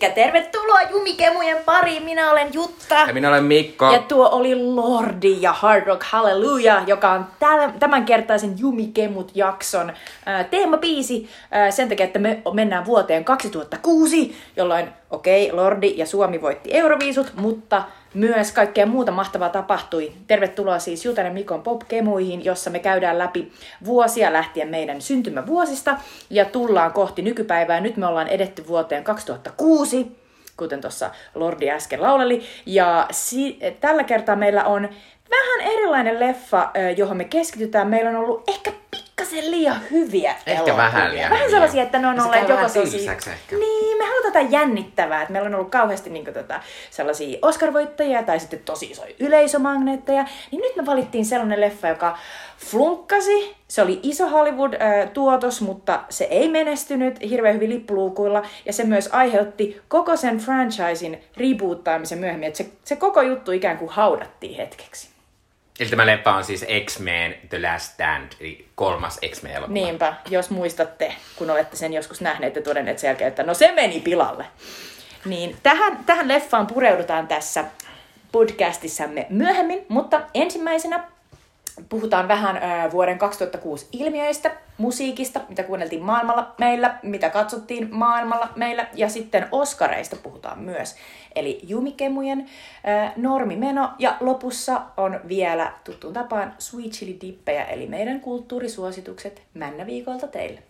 Elikkä tervetuloa Jumikemujen pariin, minä olen Jutta. Ja minä olen Mikko. Ja tuo oli Lordi ja Hard Rock Hallelujah, joka on tämänkertaisen Jumikemut-jakson ää, teemabiisi ää, sen takia, että me mennään vuoteen 2006, jolloin okei, okay, Lordi ja Suomi voitti Euroviisut, mutta myös kaikkea muuta mahtavaa tapahtui. Tervetuloa siis Jutan ja Mikon popkemuihin, jossa me käydään läpi vuosia lähtien meidän syntymävuosista ja tullaan kohti nykypäivää. Nyt me ollaan edetty vuoteen 2006, kuten tuossa Lordi äsken lauleli. Ja si- tällä kertaa meillä on vähän erilainen leffa, johon me keskitytään. Meillä on ollut ehkä pikkasen liian hyviä Ehkä elokuvia. vähän liian Vähän sellaisia, että ne on olleet joko ehkä. Niin, me halutaan jotain jännittävää. Että meillä on ollut kauheasti niin tota, sellaisia Oscar-voittajia tai sitten tosi isoja yleisömagneetteja. Niin nyt me valittiin sellainen leffa, joka flunkkasi. Se oli iso Hollywood-tuotos, mutta se ei menestynyt hirveän hyvin lippuluukuilla. Ja se myös aiheutti koko sen franchisein reboottaamisen myöhemmin. Että se, se koko juttu ikään kuin haudattiin hetkeksi. Eli tämä leffa on siis X-Men The Last Stand, eli kolmas X-Men elokuva. Niinpä, jos muistatte, kun olette sen joskus nähneet ja todenneet sen jälkeen, että no se meni pilalle. Niin tähän, tähän leffaan pureudutaan tässä podcastissamme myöhemmin, mutta ensimmäisenä puhutaan vähän vuoden 2006 ilmiöistä, musiikista, mitä kuunneltiin maailmalla meillä, mitä katsottiin maailmalla meillä, ja sitten Oscareista puhutaan myös. Eli jumikemujen ö, normimeno, ja lopussa on vielä tuttuun tapaan Sweet Chili Dippejä, eli meidän kulttuurisuositukset Männäviikolta teille.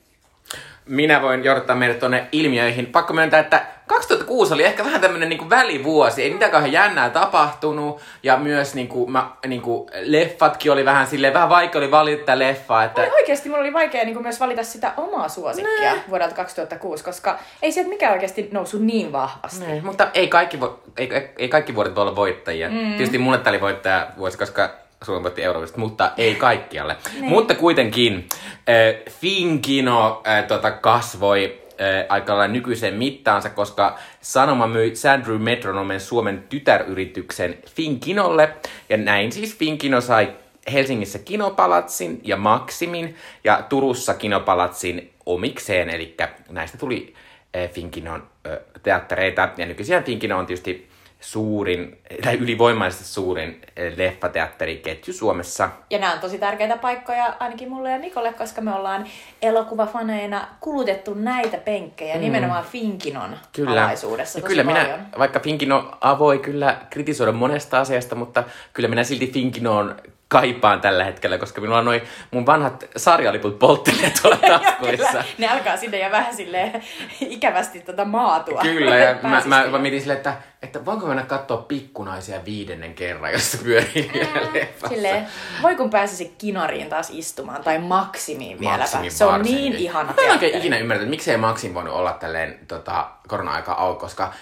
Minä voin johdattaa meidät tuonne ilmiöihin. Pakko myöntää, että 2006 oli ehkä vähän tämmönen niinku välivuosi. Ei mitään kauhean jännää tapahtunut. Ja myös niinku, mä, niinku, leffatkin oli vähän silleen, vähän vaikea oli valita leffaa. Että... Oli oikeasti mulla oli vaikea niin myös valita sitä omaa suosikkia Nee. vuodelta 2006, koska ei sieltä mikään oikeasti noussut niin vahvasti. Niin, mutta ei kaikki, vo, ei, ei, ei kaikki vuodet voi olla voittajia. Mm. Tietysti mulle tää oli voittaja vuosi, koska Suomi voitti Euroviisut, mutta ei kaikkialle. Niin. Mutta kuitenkin äh, Finkino äh, tota, kasvoi äh, aika lailla nykyiseen mittaansa, koska Sanoma myi Sandrew Metronomen Suomen tytäryrityksen Finkinolle. Ja näin siis Finkino sai Helsingissä Kinopalatsin ja Maximin ja Turussa Kinopalatsin omikseen. Eli näistä tuli äh, Finkinon äh, teattereita. Ja nykyisin Finkino on tietysti suurin, tai ylivoimaisesti suurin äh, leffateatteriketju Suomessa. Ja nämä on tosi tärkeitä paikkoja ainakin mulle ja Nikolle, koska me ollaan elokuvafaneina kulutettu näitä penkkejä mm. nimenomaan Finkinon alaisuudessa Ja tosi kyllä paljon. minä, vaikka Finkino avoi kyllä kritisoida monesta asiasta, mutta kyllä minä silti Finkinoon kaipaan tällä hetkellä, koska minulla on noin mun vanhat sarjaliput polttelee tuolla taskuissa. Kyllä, ne alkaa sinne ja vähän silleen ikävästi tota maatua. Kyllä, ja mä, mä, mä mietin silleen, että, että voinko mennä katsoa pikkunaisia viidennen kerran, jos pyörii vielä leffassa. Silleen, voi kun pääsisi kinariin taas istumaan, tai maksimiin vieläpä. Maksimin se on niin ihana Mä en oikein ikinä ymmärtänyt, miksei Maxim voinut olla tälleen tota, korona-aika auki, koska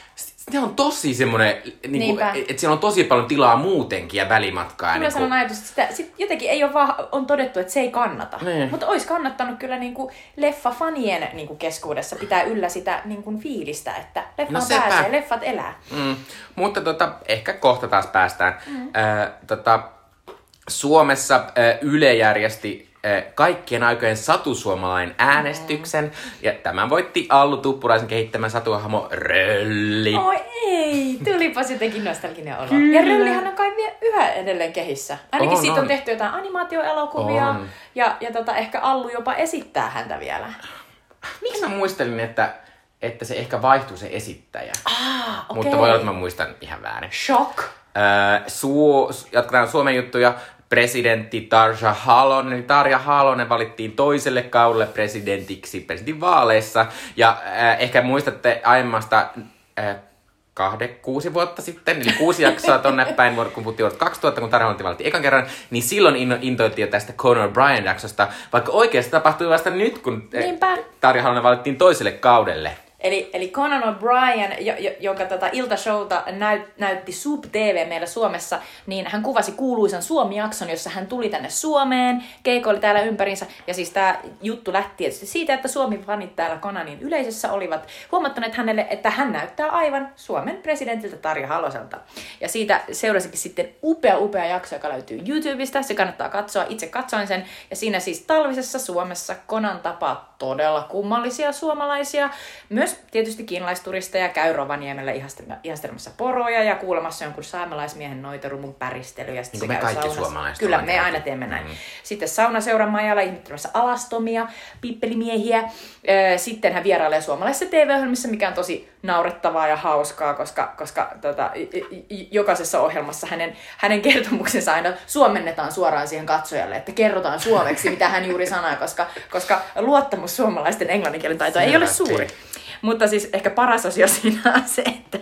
se on tosi semmoinen, Niinpä. että siellä on tosi paljon tilaa muutenkin ja välimatkaa. Kyllä niinku, sanon ajatus, että sitä, sit jotenkin ei ole vaan, on todettu, että se ei kannata. Niin. Mutta olisi kannattanut kyllä niinku leffafanien niinku keskuudessa pitää yllä sitä niinku fiilistä, että leffaan No pääsee, leffat elää. Mm, mutta tota, ehkä kohta taas päästään. Mm. Äh, tota, Suomessa äh, Yle järjesti kaikkien aikojen satusuomalainen äänestyksen. Mm. Ja tämän voitti Allu Tuppuraisen kehittämä satuhahmo Rölli. Oi ei, tulipas jotenkin nostalginen olo. Ja Röllihän on kai vielä yhä edelleen kehissä. Ainakin On, siitä on on. tehty jotain animaatioelokuvia. On. Ja, ja tota, ehkä Allu jopa esittää häntä vielä. Miksi mä muistelin, että, että se ehkä vaihtui se esittäjä? Ah, okei. Mutta voi olla, että mä muistan ihan väärin. Shock. Öö, Suo, jatketaan Suomen juttuja. Presidentti Tarja Halonen, Tarja Halonen valittiin toiselle kaudelle presidentiksi presidentin vaaleissa. Ja äh, ehkä muistatte aiemmasta äh, kahde, kuusi vuotta sitten, eli kuusi jaksoa tonne päin, kun puhuttiin vuodesta 2000, kun Tarja Halonen valittiin ekan kerran, niin silloin inno- intoitiin jo tästä Conor Bryan-jaksosta, vaikka oikeasti tapahtui vasta nyt, kun äh, Niinpä. Tarja Halonen valittiin toiselle kaudelle. Eli, eli Conan O'Brien, jo, jo, joka tota iltashowta näyt, näytti Sub TV meillä Suomessa, niin hän kuvasi kuuluisan Suomi-jakson, jossa hän tuli tänne Suomeen, keikoili täällä ympärinsä. Ja siis tämä juttu lähti tietysti siitä, että Suomi-fanit täällä Conanin yleisössä olivat huomattaneet hänelle, että hän näyttää aivan Suomen presidentiltä Tarja Haloselta. Ja siitä seurasikin sitten upea, upea jakso, joka löytyy YouTubesta. Se kannattaa katsoa. Itse katsoin sen. Ja siinä siis talvisessa Suomessa Konan tapaa todella kummallisia suomalaisia, myös myös tietysti kiinalaisturisteja käy Rovaniemellä ihastel- ihastelemassa poroja ja kuulemassa jonkun saamelaismiehen noitarumun päristelyä. Niin kuin me kaikki suomalaiset Kyllä, me aina teemme näin. Mm. Sitten saunaseuran majalla ihmettelemässä alastomia, pippelimiehiä. Sitten hän vierailee suomalaisessa TV-ohjelmissa, mikä on tosi naurettavaa ja hauskaa, koska, koska tota, jokaisessa ohjelmassa hänen, hänen kertomuksensa aina suomennetaan suoraan siihen katsojalle, että kerrotaan suomeksi, mitä hän juuri sanoi, koska, koska luottamus suomalaisten englanninkielen taitoa ei ole suuri. Mutta siis ehkä paras asia siinä on se, että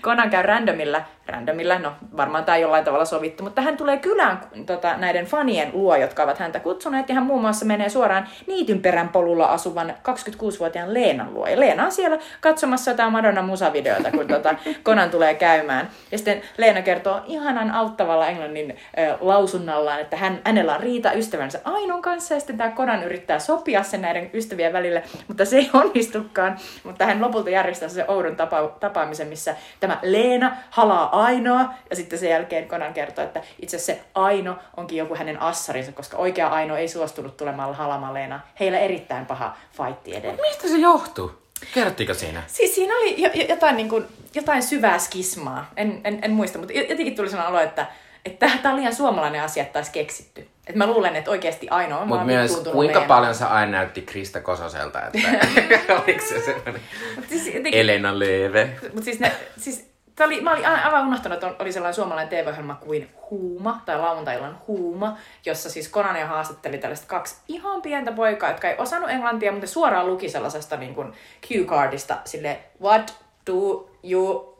Conan käy randomilla, randomilla, no varmaan tämä jollain tavalla sovittu, mutta hän tulee kylään tota, näiden fanien luo, jotka ovat häntä kutsuneet, ja hän muun muassa menee suoraan Niitynperän polulla asuvan 26-vuotiaan Leenan luo. Ja Leena on siellä katsomassa jotain Madonna musavideota, kun tota, Conan tulee käymään. Ja sitten Leena kertoo ihanan auttavalla englannin ö, lausunnallaan, että hän, hänellä on riita ystävänsä Ainon kanssa, ja sitten tämä Conan yrittää sopia sen näiden ystävien välille, mutta se ei onnistukaan. Mutta hän lopulta järjestää sen oudon tapa- tapaamisen, missä tämä Leena halaa Ainoa, ja sitten sen jälkeen Conan kertoo, että itse asiassa se Aino onkin joku hänen assarinsa, koska oikea Aino ei suostunut tulemaan halaamaan Leenaa. Heillä erittäin paha fightti edellä. Mistä se johtuu? Kerrottiinko siinä? Siis siinä oli jo, jo, jotain, niin kuin, jotain syvää skismaa. En, en, en muista, mutta jotenkin tuli sellainen olo, että että tämä on liian suomalainen asia, että olisi keksitty. Et mä luulen, että oikeasti ainoa on Mutta myös kuinka Leena. paljon se aina näytti Krista Kososelta, että oliko se semmoinen Mut siis, jotenkin, Elena Lööve? mut siis, ne, siis tää oli, mä olin aivan unohtanut, että oli sellainen suomalainen TV-ohjelma kuin Huuma, tai lauantaillan Huuma, jossa siis Konania haastatteli tällaiset kaksi ihan pientä poikaa, jotka ei osannut englantia, mutta suoraan luki sellaisesta niin kuin cue-cardista sille What do you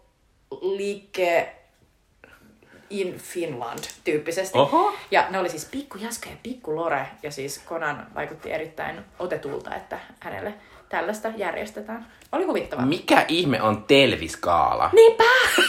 like in Finland tyyppisesti. Oho. Ja ne oli siis pikku Jaska ja pikku Lore, ja siis Konan vaikutti erittäin otetulta, että hänelle tällaista järjestetään. Oli huvittavaa. Mikä ihme on Telviskaala? Niinpä!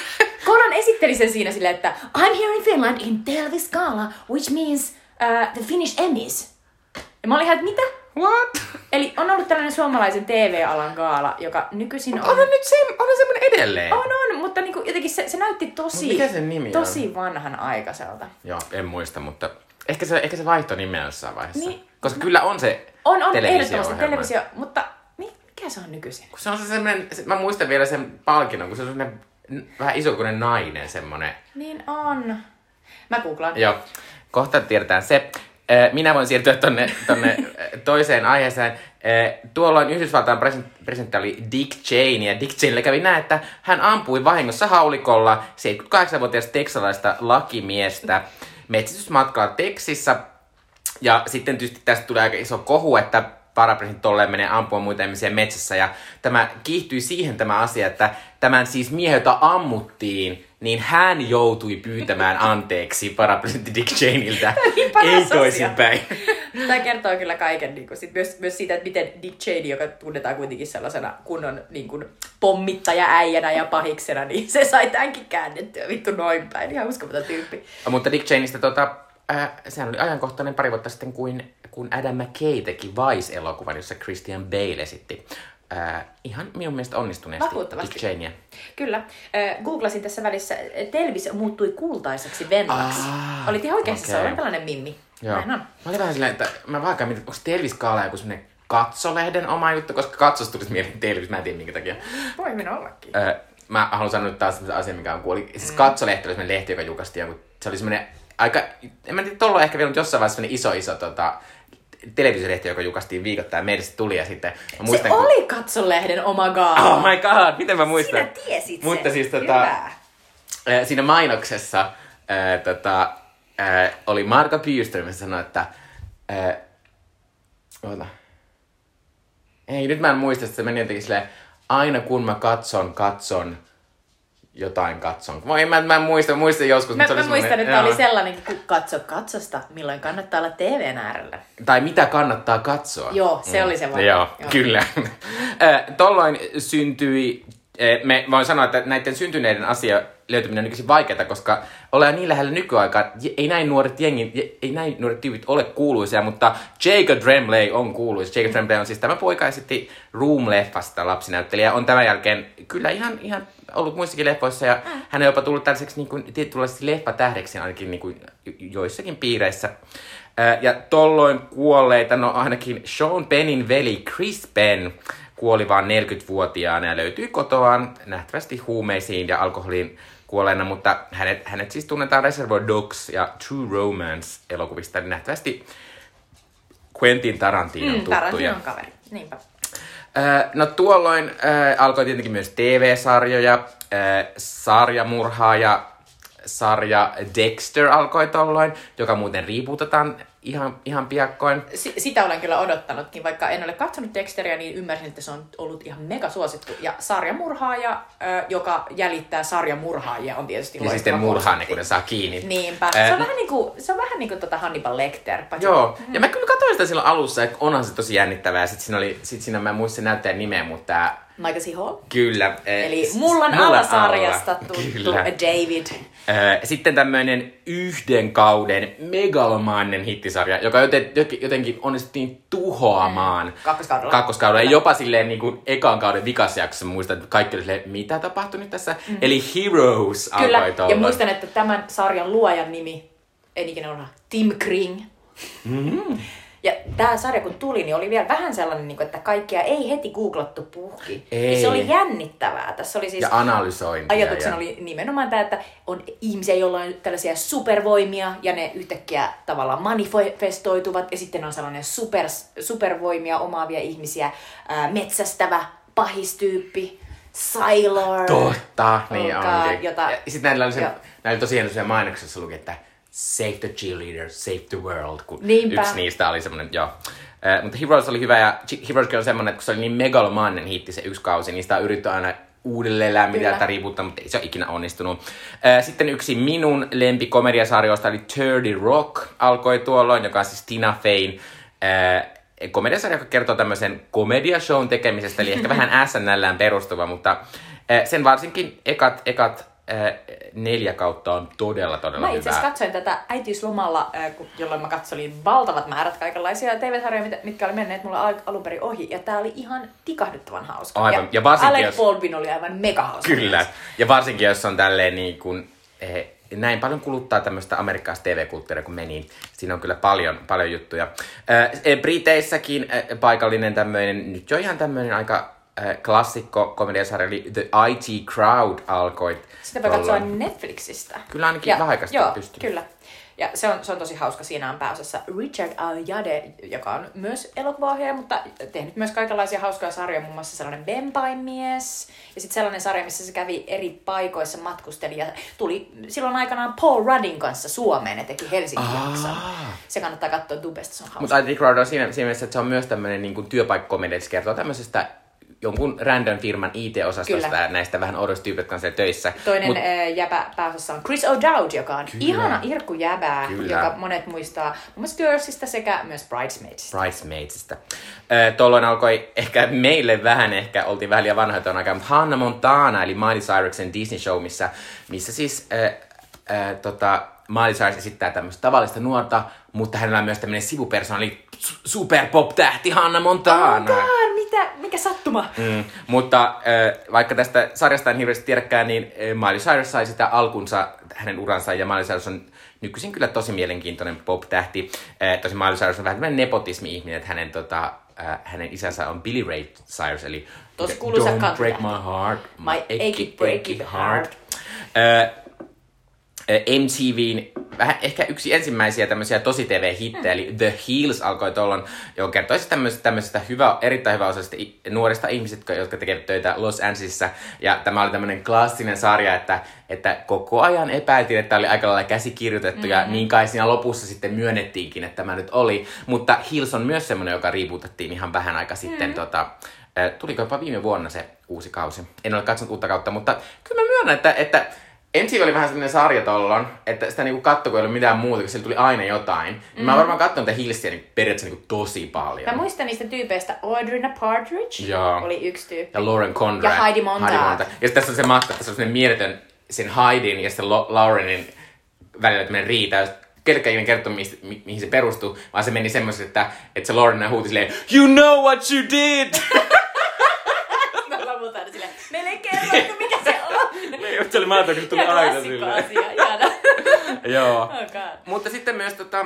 Conan esitteli sen siinä silleen, että I'm here in Finland in Telviskala, which means uh, the Finnish Emmys. Ja mä olin ihan, että mitä? What? Eli on ollut tällainen suomalaisen TV-alan gaala, joka nykyisin on... On nyt se, on se semmoinen edelleen? On, on, mutta niinku, jotenkin se, se näytti tosi, Mut mikä sen nimi on? tosi vanhan aikaiselta. Joo, en muista, mutta ehkä se, ehkä se vaihtoi nimeä jossain vaiheessa. Niin. Koska kyllä on se On, on ehdottomasti televisio, mutta mi- mikä se on nykyisin? Kun se on se semmoinen, se, mä muistan vielä sen palkinnon, kun se on semmoinen vähän isokoinen nainen semmoinen. Niin on. Mä googlaan. Joo, kohta tiedetään se. Minä voin siirtyä tonne, tonne toiseen aiheeseen. Eh, Tuolloin Yhdysvaltain president- presidentti oli Dick Cheney, ja Dick Cheneylle kävi näin, että hän ampui vahingossa haulikolla 78-vuotias teksalaista lakimiestä metsitysmatkalla Teksissa. Ja sitten tietysti tästä tulee aika iso kohu, että varapresidentti tolleen menee ampua muita ihmisiä metsässä. Ja tämä kiihtyi siihen tämä asia, että tämän siis miehen, jota ammuttiin, niin hän joutui pyytämään anteeksi varapresidentti Dick Cheneyltä. Ei toisinpäin. Tämä kertoo kyllä kaiken niin kuin, sit myös, myös siitä, että miten Dick Cheney, joka tunnetaan kuitenkin sellaisena kunnon niin kuin, pommittaja-äijänä ja pahiksena, niin se sai tämänkin käännettyä vittu noin päin. Ihan uskomaton tyyppi. Mutta Dick Cheneystä tota, äh, sehän oli ajankohtainen pari vuotta sitten, kuin, kun Adam McKay teki Vice-elokuvan, jossa Christian Bale esitti. Äh, ihan minun mielestä onnistuneesti. Dick Cheneyä. Kyllä. Äh, Googlasin tässä välissä, Telvis muuttui kultaiseksi venlaksi. Ah, Olit ihan oikeassa, se okei. on tällainen mimmi. Joo. Näin on. Mä olin vähän silleen, että mä vaikka mietin, onko Telvis Kaala joku semmonen katsolehden oma juttu, koska katsos tulisi mieleen Telvis, mä en tiedä minkä takia. Voi minä ollakin. Öö, mä haluan sanoa nyt taas semmoisen asian, mikä on kuoli. Siis katsolehti oli lehti, joka julkaistiin joku, se oli semmonen aika, en mä tiedä, tuolla ehkä vielä, mutta jossain vaiheessa iso iso tota, televisiollehti, joka julkaistiin viikoittain. Meille se tuli ja sitten mä muistan, se kun- oli katsolehden oma gaala. Oh my god, miten mä muistan? Sinä tiesit sen. Mutta siis tota, Hyvä. Siinä mainoksessa ää, tota, ää, oli Marko Pyström, joka sanoi, että ää, oota. Ei, nyt mä en muista, että se meni jotenkin silleen, aina kun mä katson, katson, jotain katson. Voi, mä, mä en muista, muistin joskus. Mä, mutta mä muistan, että oli sellainen, kun katso katsosta, milloin kannattaa olla TVn äärellä. Tai mitä kannattaa katsoa. Joo, se oli se varmaan. Joo, Joo. kyllä. Ö, Tolloin syntyi, me voin sanoa, että näiden syntyneiden asia löytyminen on nykyisin vaikeaa, koska ollaan niin lähellä nykyaikaa, ei näin nuoret jengi, ei näin nuoret tyypit ole kuuluisia, mutta Jacob Tremblay on kuuluisa. Jacob Tremblay on siis tämä poika esitti Room-leffasta lapsinäyttelijä. On tämän jälkeen kyllä ihan, ihan ollut muissakin leffoissa ja hän on jopa tullut tällaiseksi niin kuin, tietynlaiseksi leffatähdeksi ainakin niin kuin, jo- joissakin piireissä. Ää, Ja tolloin kuolleita, no ainakin Sean Pennin veli Chris Penn kuoli vaan 40-vuotiaana ja löytyi kotoaan nähtävästi huumeisiin ja alkoholiin kuolleena, mutta hänet, hänet siis tunnetaan Reservoir Dogs ja True Romance elokuvista, niin nähtävästi Quentin Tarantinon Mm, tuttuja. Tarantinon kaveri. Niinpä. Äh, No tuolloin äh, alkoi tietenkin myös TV-sarjoja, äh, sarjamurhaaja, sarja Dexter alkoi tolloin, joka muuten riiputetaan ihan, ihan piakkoin. Si- sitä olen kyllä odottanutkin, vaikka en ole katsonut Dexteria, niin ymmärsin, että se on ollut ihan mega suosittu. Ja sarjamurhaaja, ö, joka jäljittää sarjamurhaajia, on tietysti Ja sitten murhaa ne, kun ne saa kiinni. Niinpä. Ää, Se on vähän niinku, se on vähän niinku tota Hannibal Lecter. Paitsi Joo, ja mä kyllä katsoin sitä silloin alussa, että onhan se tosi jännittävää. Sitten siinä oli, sit siinä mä en muista sen näyttäjän nimeä, mutta tää, C. Hall. kyllä. eh, Eli Mullan alasarjasta alla. tuttu Kyllä. David. Ö, Sitten tämmöinen yhden kauden megalomaaninen hittisarja, joka joten, jotenkin onnistuttiin tuhoamaan. Kakkoskaudella. Kakkoskaudella. Ja jopa silleen niin kuin ekan kauden vikasjaksossa muistan, että kaikki oli silleen, mitä tapahtui nyt tässä? Mm. Eli Heroes Kyllä, alkoi ja tuolla. muistan, että tämän sarjan luojan nimi, en ikinä ole, Tim Kring. Mm-hmm. Ja tämä sarja kun tuli, niin oli vielä vähän sellainen, niin kuin, että kaikkea ei heti googlattu puhki. Ei. Ja se oli jännittävää. Tässä oli siis Ja analysointia. ajatuksena ja... oli nimenomaan tämä, että on ihmisiä, joilla on tällaisia supervoimia ja ne yhtäkkiä tavallaan manifestoituvat ja sitten on sellainen super, supervoimia omaavia ihmisiä, ää, metsästävä pahistyyppi, Sylar. Totta, niin onkin. Jota- sitten näillä oli, se, näillä oli sellaisia mainoksia, jossa luki, että save the cheerleader, save the world, kun Niinpä. yksi niistä oli semmoinen, joo. Äh, mutta Heroes oli hyvä ja Heroeskin on semmoinen, että kun se oli niin megalomaaninen hitti se yksi kausi, niin sitä on yritetty aina uudelleen Kyllä. tai riiputtaa, mutta ei se ole ikinä onnistunut. Äh, sitten yksi minun lempikomediasarjoista eli 30 Rock alkoi tuolloin, joka on siis Tina Feyn äh, komediasarja, joka kertoo tämmöisen komediashown tekemisestä, eli ehkä vähän SNLään perustuva, mutta sen varsinkin ekat, ekat äh, neljä kautta on todella, todella Mä itse asiassa katsoin tätä äitiyslomalla, äh, kun- jolloin mä katselin valtavat määrät kaikenlaisia TV-sarjoja, mitkä oli menneet mulla al- alun perin ohi. Ja tää oli ihan tikahduttavan hauska. Aivan. Ja varsinkin Alec jos- Baldwin oli aivan mega hauska. Kyllä. Ja varsinkin, jos on tälleen niin kuin, eh, näin paljon kuluttaa tämmöistä amerikkalaista TV-kulttuuria kuin me, niin siinä on kyllä paljon, paljon juttuja. Äh, Briteissäkin äh, paikallinen tämmöinen, nyt jo ihan tämmöinen aika äh, klassikko komediasarja, eli The IT Crowd alkoi. Sitä voi katsoa. Netflixistä. Kyllä ainakin vähän aikaa sitten joo, pystyy. kyllä. Ja se on, se on tosi hauska. Siinä on pääosassa Richard Ayoade, joka on myös elokuvaohjaaja, mutta tehnyt myös kaikenlaisia hauskoja sarjoja, muun muassa sellainen Vempainmies. Ja sitten sellainen sarja, missä se kävi eri paikoissa matkusteli ja tuli silloin aikanaan Paul Ruddin kanssa Suomeen ja teki Helsinki-jakson. Aa. Se kannattaa katsoa Dubesta, se on hauska. Mutta IT Crowd on siinä, siinä mielessä, että se on myös tämmöinen niin se kertoo tämmöisestä jonkun random firman IT-osastosta Kyllä. ja näistä vähän oudoista tyypit kanssa töissä. Toinen Mut- Mut, jäbä pääosassa on Chris O'Dowd, joka on Kyllä. ihana irkku jäbää, Kyllä. joka monet muistaa muun muassa Girlsista sekä myös Bridesmaidsista. Bridesmaidsista. Ö, Tuolloin alkoi ehkä meille vähän, ehkä oltiin vähän liian vanhoja tuon aikaan, mutta Hannah Montana, eli Miley Cyrusen Disney Show, missä, missä siis äh, äh, tota, Miley Cyrus esittää tämmöistä tavallista nuorta, mutta hänellä on myös tämmöinen sivupersona, eli superpop-tähti Hannah Montana. God, mitä, mikä sattuma? Mm, mutta äh, vaikka tästä sarjasta en hirveästi tiedäkään, niin Miley Cyrus sai sitä alkunsa hänen uransa, ja Miley Cyrus on nykyisin kyllä tosi mielenkiintoinen pop-tähti. Äh, tosi Miley Cyrus on vähän tämmöinen nepotismi-ihminen, että hänen, tota, äh, hänen isänsä on Billy Ray Cyrus, eli kuuluisa Don't break my heart, My achy, breaky heart. Äh, MTVn vähän ehkä yksi ensimmäisiä tämmöisiä tosi TV-hittejä, eli The Heels alkoi tuolloin, joka kertoi siis tämmöisestä, tämmöisestä hyvä, erittäin hyvä osasta nuorista ihmisistä, jotka tekevät töitä Los Angelesissa. Ja tämä oli tämmöinen klassinen sarja, että, että koko ajan epäiltiin, että tämä oli aika lailla käsikirjoitettu, mm-hmm. ja niin kai siinä lopussa sitten myönnettiinkin, että tämä nyt oli. Mutta Heels on myös semmoinen, joka riiputettiin ihan vähän aika sitten mm-hmm. tota, Tuliko jopa viime vuonna se uusi kausi? En ole katsonut uutta kautta, mutta kyllä mä myönnän, että, että Ensi oli vähän semmoinen sarja tollon, että sitä niinku katto, kun ei ollut mitään muuta, kun siellä tuli aina jotain. Mm. Mä oon varmaan katsonut tätä Hillsia niin periaatteessa niinku tosi paljon. Mä muistan niistä tyypeistä Audrina Partridge Joo. oli yksi tyyppi. Ja Lauren Conrad. Ja Heidi Montag. Ja sitten tässä on se matka, että tässä on semmoinen mieletön sen Heidin ja Lo- Laurenin välillä tämmöinen riita, jos ketkään ei kertoo, mistä, mi- mihin se perustuu, vaan se meni semmoisesti, että, että se Lauren huuti silleen, You know what you did! Mä lopulta aina silleen, meille ei kerrottu mikä se on. Niin, se oli maata, kun tuli Ihan aina silleen. Joo. Oh God. Mutta sitten myös tota,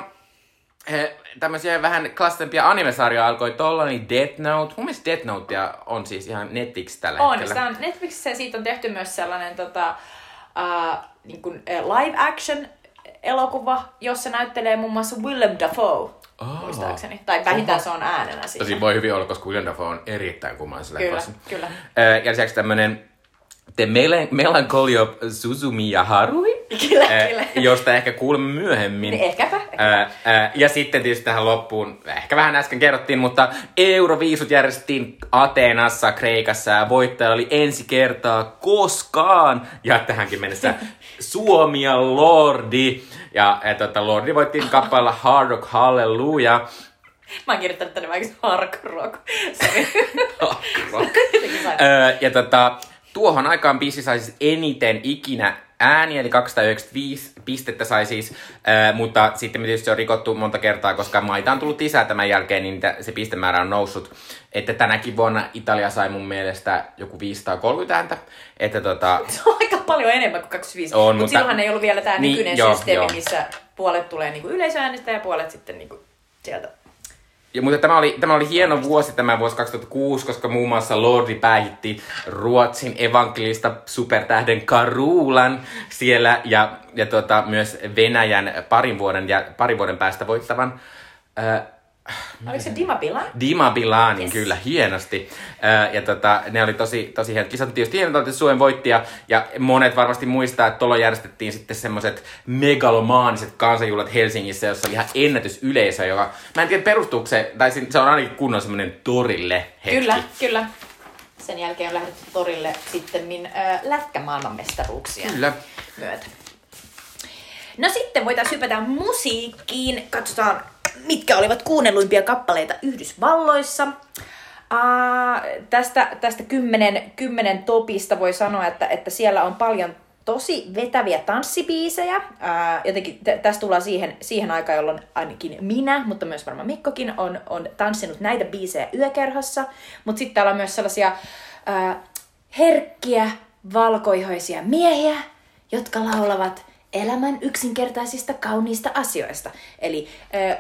tämmöisiä vähän klassisempia animesarjoja alkoi tuolla, niin Death Note. Mun mielestä Death Note on siis ihan Netflix tällä On, hetkellä. on Netflixissä ja siitä on tehty myös sellainen tota, uh, niin kuin, uh, live action elokuva, jossa näyttelee muun muassa Willem Dafoe, Aa. muistaakseni. Tai vähintään se on äänenä siinä. Tosi voi hyvin olla, koska William Dafoe on erittäin kummallisen Kyllä, leffassa. kyllä. Eh, ja lisäksi tämmönen The Mel- Melancholy of Suzumi ja Harui, Kyllä, eh, kyllä. josta ehkä kuulemme myöhemmin. Niin ehkäpä. Ää, ää, ja sitten tietysti tähän loppuun, ehkä vähän äsken kerrottiin, mutta Euroviisut järjestettiin Ateenassa, Kreikassa ja voittaja oli ensi kertaa koskaan. Ja tähänkin mennessä Suomi ja Lordi. Ja, ja tota, Lordi voitti kappaleella Hard Rock Hallelujah. Mä oon kirjoittanut tänne vaikka Hark Rock. Sorry. Jotenkin sain. Öö, ja tota, tuohon aikaan biisi sai siis eniten ikinä ääniä, eli 295 pistettä sai siis, öö, mutta sitten tietysti se on rikottu monta kertaa, koska maita on tullut lisää tämän jälkeen, niin se pistemäärä on noussut. Että tänäkin vuonna Italia sai mun mielestä joku 530 ääntä. Että tota, Se on aika paljon enemmän kuin 25. On, Mut mutta- silloinhan ei ollut vielä tämä Niin, nykyinen joo, systeemi, joo. missä puolet tulee niinku yleisöäänestä ja puolet sitten niinku sieltä. Ja, mutta tämä oli, tämä oli hieno vuosi, tämä vuosi 2006, koska muun muassa Lordi päihitti Ruotsin evankelista supertähden Karulan siellä ja, ja tota, myös Venäjän parin vuoden, ja, parin vuoden päästä voittavan äh, Oliko se Dima Bilan? Dima Bilanin, Yes. kyllä, hienosti. Ja tota, ne oli tosi, tosi hienot kisat. Tietysti hienot, että Suomen voitti ja, ja monet varmasti muistaa, että tuolla järjestettiin sitten semmoiset megalomaaniset kansanjuhlat Helsingissä, jossa oli ihan ennätysyleisö, joka, mä en tiedä perustuuko se, tai se se on ainakin kunnon semmoinen torille hetki. Kyllä, kyllä. Sen jälkeen on lähdetty torille sitten äh, lätkämaailmanmestaruuksien Kyllä. myötä. No sitten voitaisiin hypätä musiikkiin. Katsotaan, mitkä olivat kuunnelluimpia kappaleita Yhdysvalloissa. Uh, tästä, tästä kymmenen, kymmenen topista voi sanoa, että, että siellä on paljon tosi vetäviä tanssibiisejä. Ää, jotenkin tä- tässä tullaan siihen, siihen aikaan, jolloin ainakin minä, mutta myös varmaan Mikkokin, on, on tanssinut näitä biisejä yökerhossa. Mutta sitten täällä on myös sellaisia ää, herkkiä, valkoihoisia miehiä, jotka laulavat elämän yksinkertaisista kauniista asioista. Eli ää,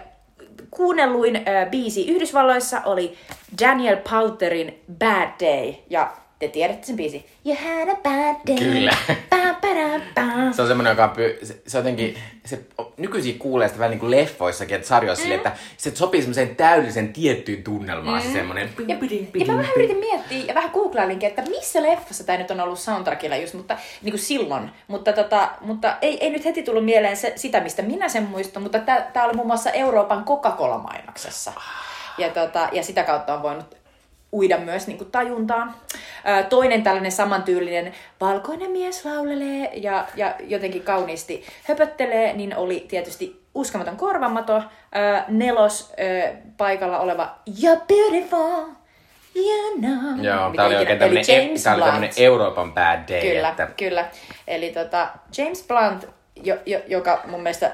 kuunnelluin ää, biisi Yhdysvalloissa oli Daniel Powterin Bad Day. Ja te tiedätte sen biisi. You had a bad day. Kyllä. Pa, pa, da, pa. Se on semmoinen, joka on py- se, se jotenkin, se nykyisin kuulee sitä vähän niin kuin leffoissakin, että sarjoissa mm. että se sopii semmoiseen täydellisen tiettyyn tunnelmaan, mm. se semmoinen. Ja, ja mä vähän yritin miettiä ja vähän googlailinkin, että missä leffassa tämä nyt on ollut soundtrackilla just, mutta niin kuin silloin. Mutta, tota, mutta ei, ei nyt heti tullut mieleen se, sitä, mistä minä sen muistan, mutta tämä oli muun muassa Euroopan Coca-Cola-mainoksessa. Ja, tota, ja sitä kautta on voinut uida myös niin kuin tajuntaan. Toinen tällainen samantyylinen valkoinen mies laulelee ja, ja jotenkin kauniisti höpöttelee, niin oli tietysti uskomaton korvamato. Nelos paikalla oleva You're beautiful, you know. Joo, tää oli oikein tämmönen, Eli e- oli Blunt. Euroopan bad day. Kyllä, Että, kyllä. Eli tota, James Blunt, jo, jo, joka mun mielestä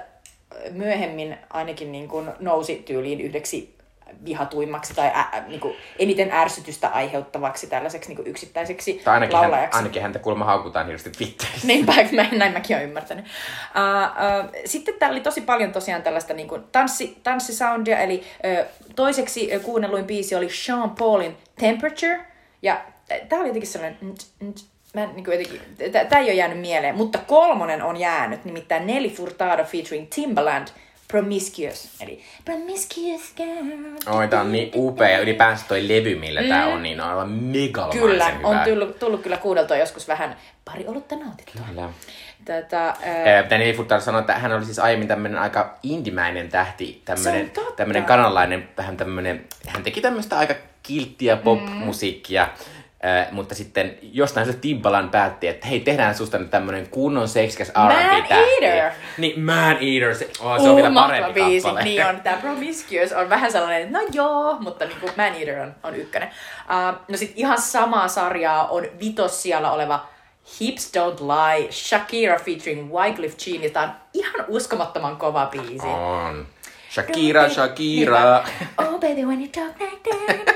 myöhemmin ainakin niin kuin nousi tyyliin yhdeksi vihatuimmaksi tai ä, niin kuin eniten ärsytystä aiheuttavaksi tällaiseksi niin kuin yksittäiseksi tai ainakin, hän, laulajaksi. ainakin häntä kuulemma haukutaan hirveästi Twitterissä. Niinpä, mä, näin mäkin olen ymmärtänyt. Uh, uh, sitten täällä oli tosi paljon tosiaan tällaista niin kuin tanssi, tanssisoundia, eli uh, toiseksi uh, kuunnelluin biisi oli Sean Paulin Temperature, ja tämä oli jotenkin sellainen... nt, nt, Mä niin kuin jotenkin, tämä ei ole jäänyt mieleen, mutta kolmonen on jäänyt, nimittäin Nelly Furtado featuring Timbaland, Promiscuous. Eli Promiscuous girl. Oi, tää on niin upea. Ja ylipäänsä toi levy, millä mm. tää on, niin on aivan megalomaisen Kyllä, hyvä. on tullut, tullut kyllä kuunneltua joskus vähän pari olutta nautittua. Kyllä. Tätä, ää, Eh, Danny Futtar sanoi, että hän oli siis aiemmin tämmönen aika indimäinen tähti, tämmönen, tämmönen kanalainen, vähän tämmönen, hän teki tämmöistä aika kilttiä pop-musiikkia, mutta sitten jostain se Timbaland päätti, että hei, tehdään susta nyt tämmönen kunnon seksikäs R&B-tähti. Eater. Niin, Man Eater, se, oh, se on vielä parempi biisi. kappale. Niin on. Tämä Promiscuous on vähän sellainen, että no joo, mutta niin kuin Man Eater on, on ykkönen. Uh, no sit ihan samaa sarjaa on vitos siellä oleva Hips Don't Lie, Shakira featuring Wycliffe Jean, jota on ihan uskomattoman kova biisi. On. Shakira, Shakira. Oh baby when you talk like that.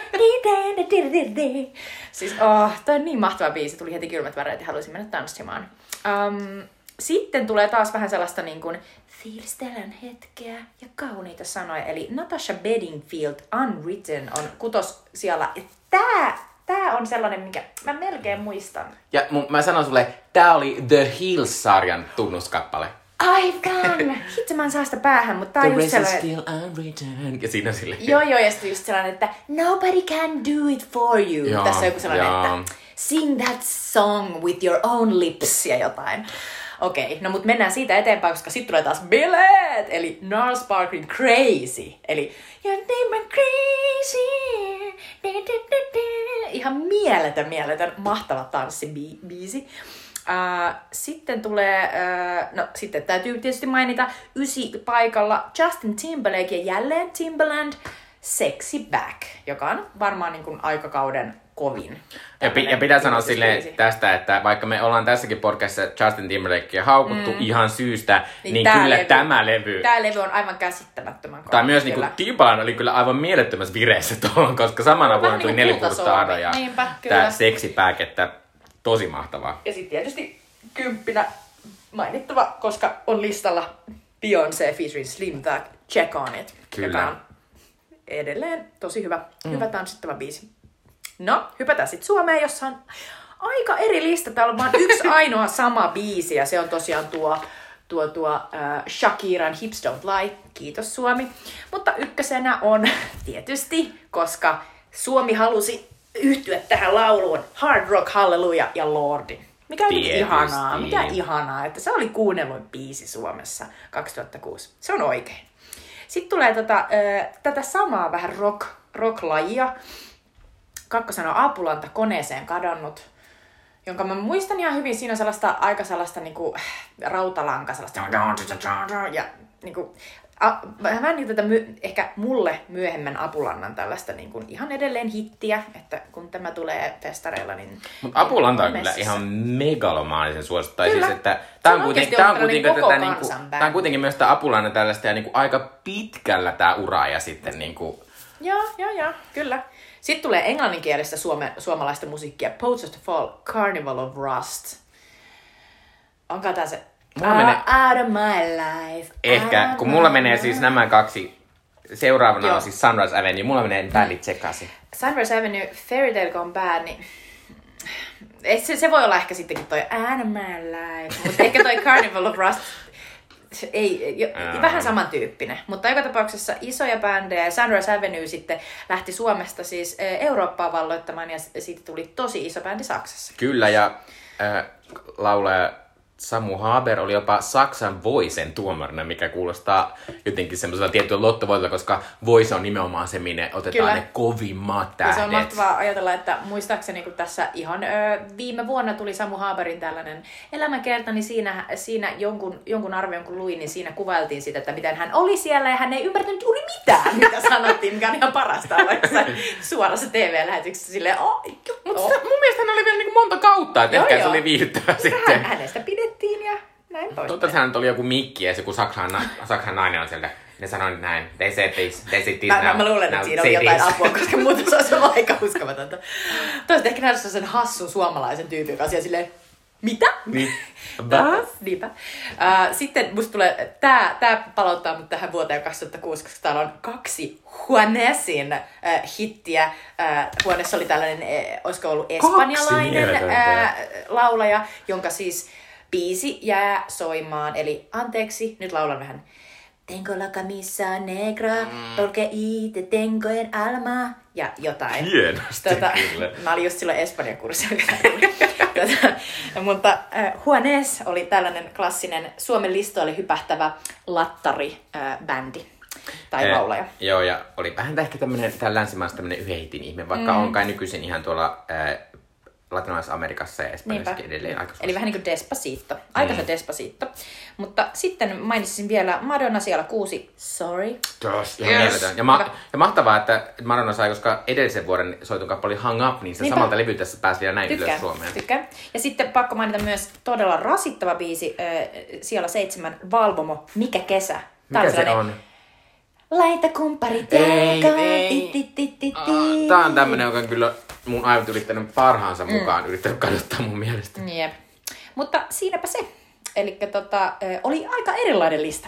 Siis oh, toi on niin mahtava biisi, tuli heti kylmät väreet ja haluaisin mennä tanssimaan. Um, sitten tulee taas vähän sellaista niin kuin fiilistelen hetkeä ja kauniita sanoja. Eli Natasha Bedingfield Unwritten on kutos siellä. Ja tää, tää on sellainen, mikä mä melkein muistan. Ja mun, mä sanon sulle, tää oli The Hills-sarjan tunnuskappale. Aivan! Hitto mä en saa sitä päähän, mutta tää The on just rest is sellainen... still unwritten. Ja siinä sille. Joo, joo, ja sitten just sellainen, että nobody can do it for you. Joo, Tässä on joku sellainen, joo. että sing that song with your own lips ja jotain. Okei, no mut mennään siitä eteenpäin, koska sitten tulee taas bileet, eli Gnarls Barkley Crazy, eli Your name is crazy. Ihan mieletön, mieletön, mahtava tanssibiisi. Uh, sitten tulee, uh, no sitten täytyy tietysti mainita ysi paikalla Justin Timberlake ja jälleen Timberland Sexy Back, joka on varmaan niin kuin aikakauden kovin. Ja, pi- ja pitää sanoa sille tästä, että vaikka me ollaan tässäkin podcastissa Justin Timberlakea haukuttu mm. ihan syystä, niin, niin tää kyllä levy- tämä levy... Tää levy on aivan käsittämättömän kova. Tai myös niinku kyllä. Timbaland oli kyllä aivan mielettömässä vireessä tuohon, koska samana vuonna tuli niinku nelipurtaado kultasormi. ja Niinpä, kyllä. että tosi mahtavaa. Ja sitten tietysti kymppinä mainittava, koska on listalla Beyoncé featuring Slim Thug, Check On It, Kyllä. joka on edelleen tosi hyvä, mm. hyvä tanssittava biisi. No, hypätään sitten Suomeen, jossa on aika eri lista. Täällä on vain yksi ainoa sama biisi ja se on tosiaan tuo, tuo, tuo äh, Shakiran Hips Don't Lie. Kiitos Suomi. Mutta ykkösenä on tietysti, koska Suomi halusi yhtyä tähän lauluun Hard Rock Hallelujah ja Lordi. Mikä on jotenkin Tietysti. ihanaa, mikä ihanaa, että se oli kuunnelluin biisi Suomessa 2006. Se on oikein. Sitten tulee tätä, äh, tätä samaa vähän rock, rock-lajia. Kakkosena on Apulanta koneeseen kadonnut, jonka mä muistan ihan hyvin. Siinä on sellaista aika sellaista niinku, rautalanka, sellaista ja niinku, a, vähän niin tätä my, ehkä mulle myöhemmän Apulannan tällaista niinku, ihan edelleen hittiä, että kun tämä tulee festareilla, niin... Mutta Apulanta on kyllä ihan megalomaanisen suosittu. Tai Kyllä. siis, että tää on on, kuitenkin, tää on kuitenkin, koko tätä, niinku, kansan tää on kuitenkin myös tää Apulanta tällaista ja niinku aika pitkällä tää ura ja sitten niinku, Joo, joo, joo, kyllä. Sitten tulee englanninkielistä suome, suomalaista musiikkia. Poets of the Fall, Carnival of Rust. Onko tää se? Mulla menee- Out of my life. ehkä, out kun mulla menee life. siis nämä kaksi, seuraavana Joo. on siis Sunrise Avenue, mulla menee bändit sekaisin. Sunrise Avenue, Fairy Tale Gone Bad, niin se, se voi olla ehkä sittenkin toi my life, mutta ehkä toi Carnival of Rust ei, jo, Aa. vähän samantyyppinen, mutta joka tapauksessa isoja bändejä. Sunrise Avenue sitten lähti Suomesta siis eh, Eurooppaa valloittamaan ja siitä tuli tosi iso bändi Saksassa. Kyllä, ja äh, laulaja Samu Haber oli jopa Saksan Voisen tuomarina, mikä kuulostaa jotenkin semmoisella tietyllä lottovoitolla, koska Voice on nimenomaan se, minne otetaan Kyllä. ne kovimmat Ja tähdet. se on mahtavaa ajatella, että muistaakseni kun tässä ihan ö, viime vuonna tuli Samu Haaberin tällainen elämäkerta, niin siinä, siinä jonkun, jonkun arvion kun luin, niin siinä kuvailtiin sitä, että miten hän oli siellä ja hän ei ymmärtänyt juuri mitään, mitä sanottiin, mikä on ihan parasta se suorassa TV-lähetyksessä silleen, oh, Mutta oh. mun mielestä hän oli vielä niinku monta kautta, että Joo, ehkä se joo. oli viihdyttävää Hän, sitten. hänestä pidettiin ja näin pois. Totta, hän oli joku mikki ja se kun Saksan, na- Saksan nainen on sieltä. Ne sanoi näin, they said this, they said this Mä, now, mä luulen, että siinä oli jotain this. apua, koska muuten se olisi ollut aika uskomatonta. Toivottavasti ehkä nähdä sen hassun suomalaisen tyypin kanssa ja silleen, mitä? Niin. Niinpä. Uh, sitten musta tulee, tää, tää palauttaa mut tähän vuoteen 2006, koska täällä on kaksi Juanesin uh, hittiä. Uh, Juanes oli tällainen, uh, olisiko ollut espanjalainen uh, laulaja, jonka siis biisi jää soimaan. Eli anteeksi, nyt laulan vähän. Tengo la camisa negra, porque y te tengo en alma. Ja jotain. Hienosti Tota, kyllä. mä olin just silloin Espanjan kurssilla. tota, mutta äh, Juanes oli tällainen klassinen Suomen listoille hypähtävä lattari-bändi tai Eh, laulaja. Joo, ja oli vähän ehkä tämmönen, tää länsimaissa tämmönen yhden hitin ihme, vaikka mm. on kai nykyisin ihan tuolla äh, Latinalaisessa Amerikassa ja Espanjassakin edelleen aika Eli vähän niin kuin Despacito. Aika se Despacito. Mutta sitten mainitsisin vielä Madonna siellä kuusi. Sorry. Tos, ihan Yes. mieletön. Ja, ma- Hyvä. ja mahtavaa, että Madonna sai, koska edellisen vuoden soitun kappale oli Hung Up, niin se Niinpä. samalta levyltä tässä pääsi vielä näin ylös Tykkään, Suomeen. tykkään. Ja sitten pakko mainita myös todella rasittava biisi, äh, siellä seitsemän Valvomo, Mikä kesä. Tää Mikä se sellainen, on? Laita Ah, ti. Tää on tämmönen, joka on kyllä mun aivot yrittänyt parhaansa mukaan, yrittänyt kadottaa mun mielestä. Jep. Mutta siinäpä se. Eli tota, oli aika erilainen lista.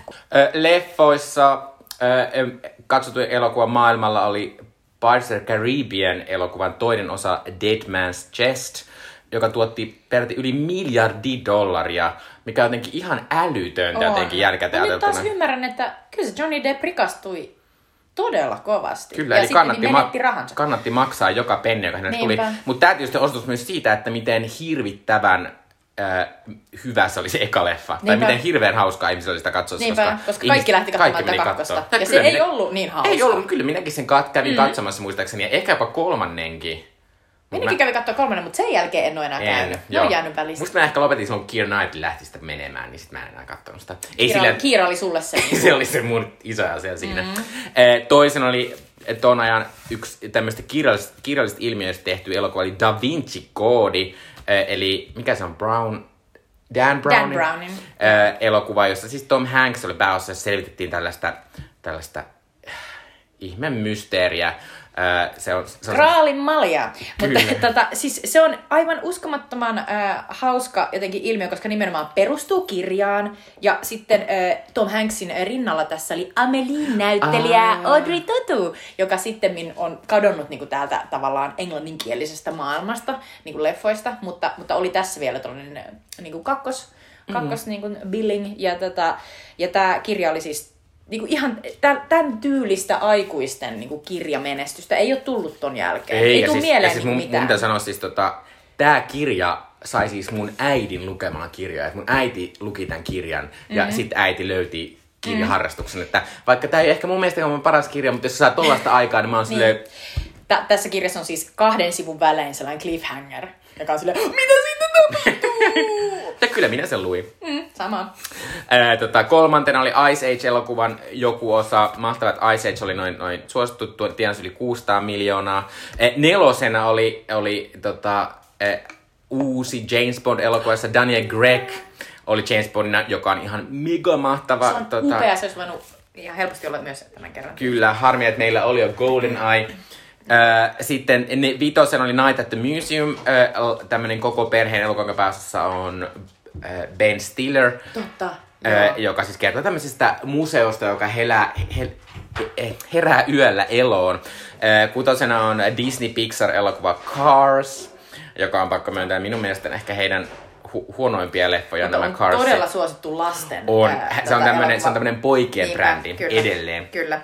Leffoissa katsotuin elokuva maailmalla oli Pirates of the Caribbean elokuvan toinen osa Dead Man's Chest, joka tuotti peräti yli miljardi dollaria, mikä on jotenkin ihan älytöntä jotenkin On. jälkikäteen Mut Nyt taas ymmärrän, että kyllä se Johnny Depp rikastui todella kovasti. Kyllä, ja eli kannatti, ma- rahansa. kannatti maksaa joka penni, joka hänelle tuli. Mutta tämä tietysti osoitus myös siitä, että miten hirvittävän äh, hyvä se oli se eka leffa. Tai Niinpä. miten hirveän hauskaa ihmisillä oli sitä katsoa. Niinpä, koska kaikki lähti katsomaan tätä kakkosta. kattoo. Ja se kyllä ei minä- ollut niin hauska. Ei ollut, kyllä minäkin sen kat- kävin mm. katsomassa muistaakseni. Ja ehkä jopa kolmannenkin. Minäkin kävin katsoa kolmannen, mutta sen jälkeen en ole enää käynyt. Ne on jäänyt välistä. Musta mä ehkä lopetin silloin, kun Keira Knightley lähti sitä menemään, niin sit mä en enää katsonut sitä. Ei Kiira, sillä, Kiira oli sulle se. se oli se mun iso asia siinä. Mm. Toisen oli ton ajan yksi tämmöistä kirjallisista, kirjallisista ilmiöistä tehty elokuva oli Da Vinci Code, eh, eli mikä se on, Brown, Dan Brownin, Brownin. eh, elokuva, jossa siis Tom Hanks oli pääosassa ja selvitettiin tällaista, tällaista äh, ihme mysteeriä. Eh, Se on, se on Kraalin malja. Mutta tota, siis se on aivan uskomattoman äh, hauska jotenkin ilmiö, koska nimenomaan perustuu kirjaan. Ja sitten äh, Tom Hanksin rinnalla tässä oli Amelie-näyttelijä Aa. Audrey Tautou, joka sitten on kadonnut niin kuin täältä tavallaan englanninkielisestä maailmasta, niin kuin leffoista, mutta, mutta oli tässä vielä tällainen äh, niin kuin kakkos, kakkos niin kuin billing. Ja, tota, ja tämä kirja oli siis niinku ihan tä- tämän tyylistä aikuisten niinku kirjamenestystä ei ole tullut ton jälkeen. Ei, ja tule siis, mieleen siis niinku mun, mun mitään. pitää sanoa siis tota, tää kirja sai siis mun äidin lukemaan kirjaa. Et mun äiti luki tämän kirjan Mhm. ja sit äiti löyti kirjaharrastuksen. Että vaikka tämä ei ehkä mun mielestä ole mun paras kirja, mutta jos saa tollaista aikaa, niin mä oon silleen, Tä- tässä kirjassa on siis kahden sivun välein sellainen cliffhanger, joka on silleen, mitä sitten tapahtuu? että kyllä minä sen luin. mm, sama. Ää, tota, kolmantena oli Ice Age-elokuvan joku osa. Mahtavaa, että Ice Age oli noin, noin suosittu, tienasi yli 600 miljoonaa. E, nelosena oli, oli tota, e, uusi James Bond-elokuvassa Daniel Gregg oli James Bondina, joka on ihan mega mahtava. Se on tota, upea, se olisi voinut ihan helposti olla myös tämän kerran. Kyllä, harmi, että meillä oli jo Golden Eye. Sitten ne, vitosen oli Night at the Museum, tämmönen koko perheen elokuva, jonka pääosassa on Ben Stiller. Totta. Joo. joka siis kertoo tämmöisestä museosta, joka helää, he, he, herää yöllä eloon. Kutosena on Disney Pixar-elokuva Cars, joka on pakko myöntää minun mielestäni ehkä heidän hu- huonoimpia leffoja Mutta nämä on Cars. todella suosittu lasten On. ää, Se on tämmönen- se on tämmönen poikien Niinpä, brändi kyllä, edelleen. Kyllä.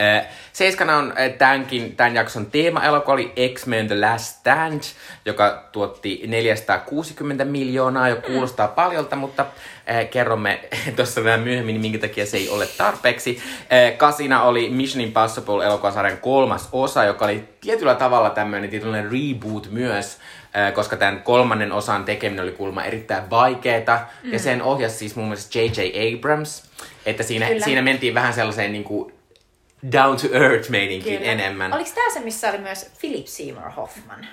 Ö, Seiskana on ö, tämänkin, tämän jakson teema-elokuva oli X-Men The Last Stand, joka tuotti 460 miljoonaa, jo kuulostaa paljolta, mutta äh, kerromme tuossa vähän myöhemmin, minkä takia se ei ole tarpeeksi. Kasina oli Mission Impossible elokuvasarjan kolmas osa, joka oli tietyllä tavalla tämmöinen tietynlainen reboot myös, koska tämän kolmannen osan tekeminen oli kuulemma erittäin vaikeeta, mm. ja sen ohjasi siis muun muassa J.J. Abrams, että siinä, Kyllä. siinä mentiin vähän sellaiseen niin kuin down to earth meininkiin Kyllä. enemmän. Oliko tämä se, missä oli myös Philip Seymour Hoffman?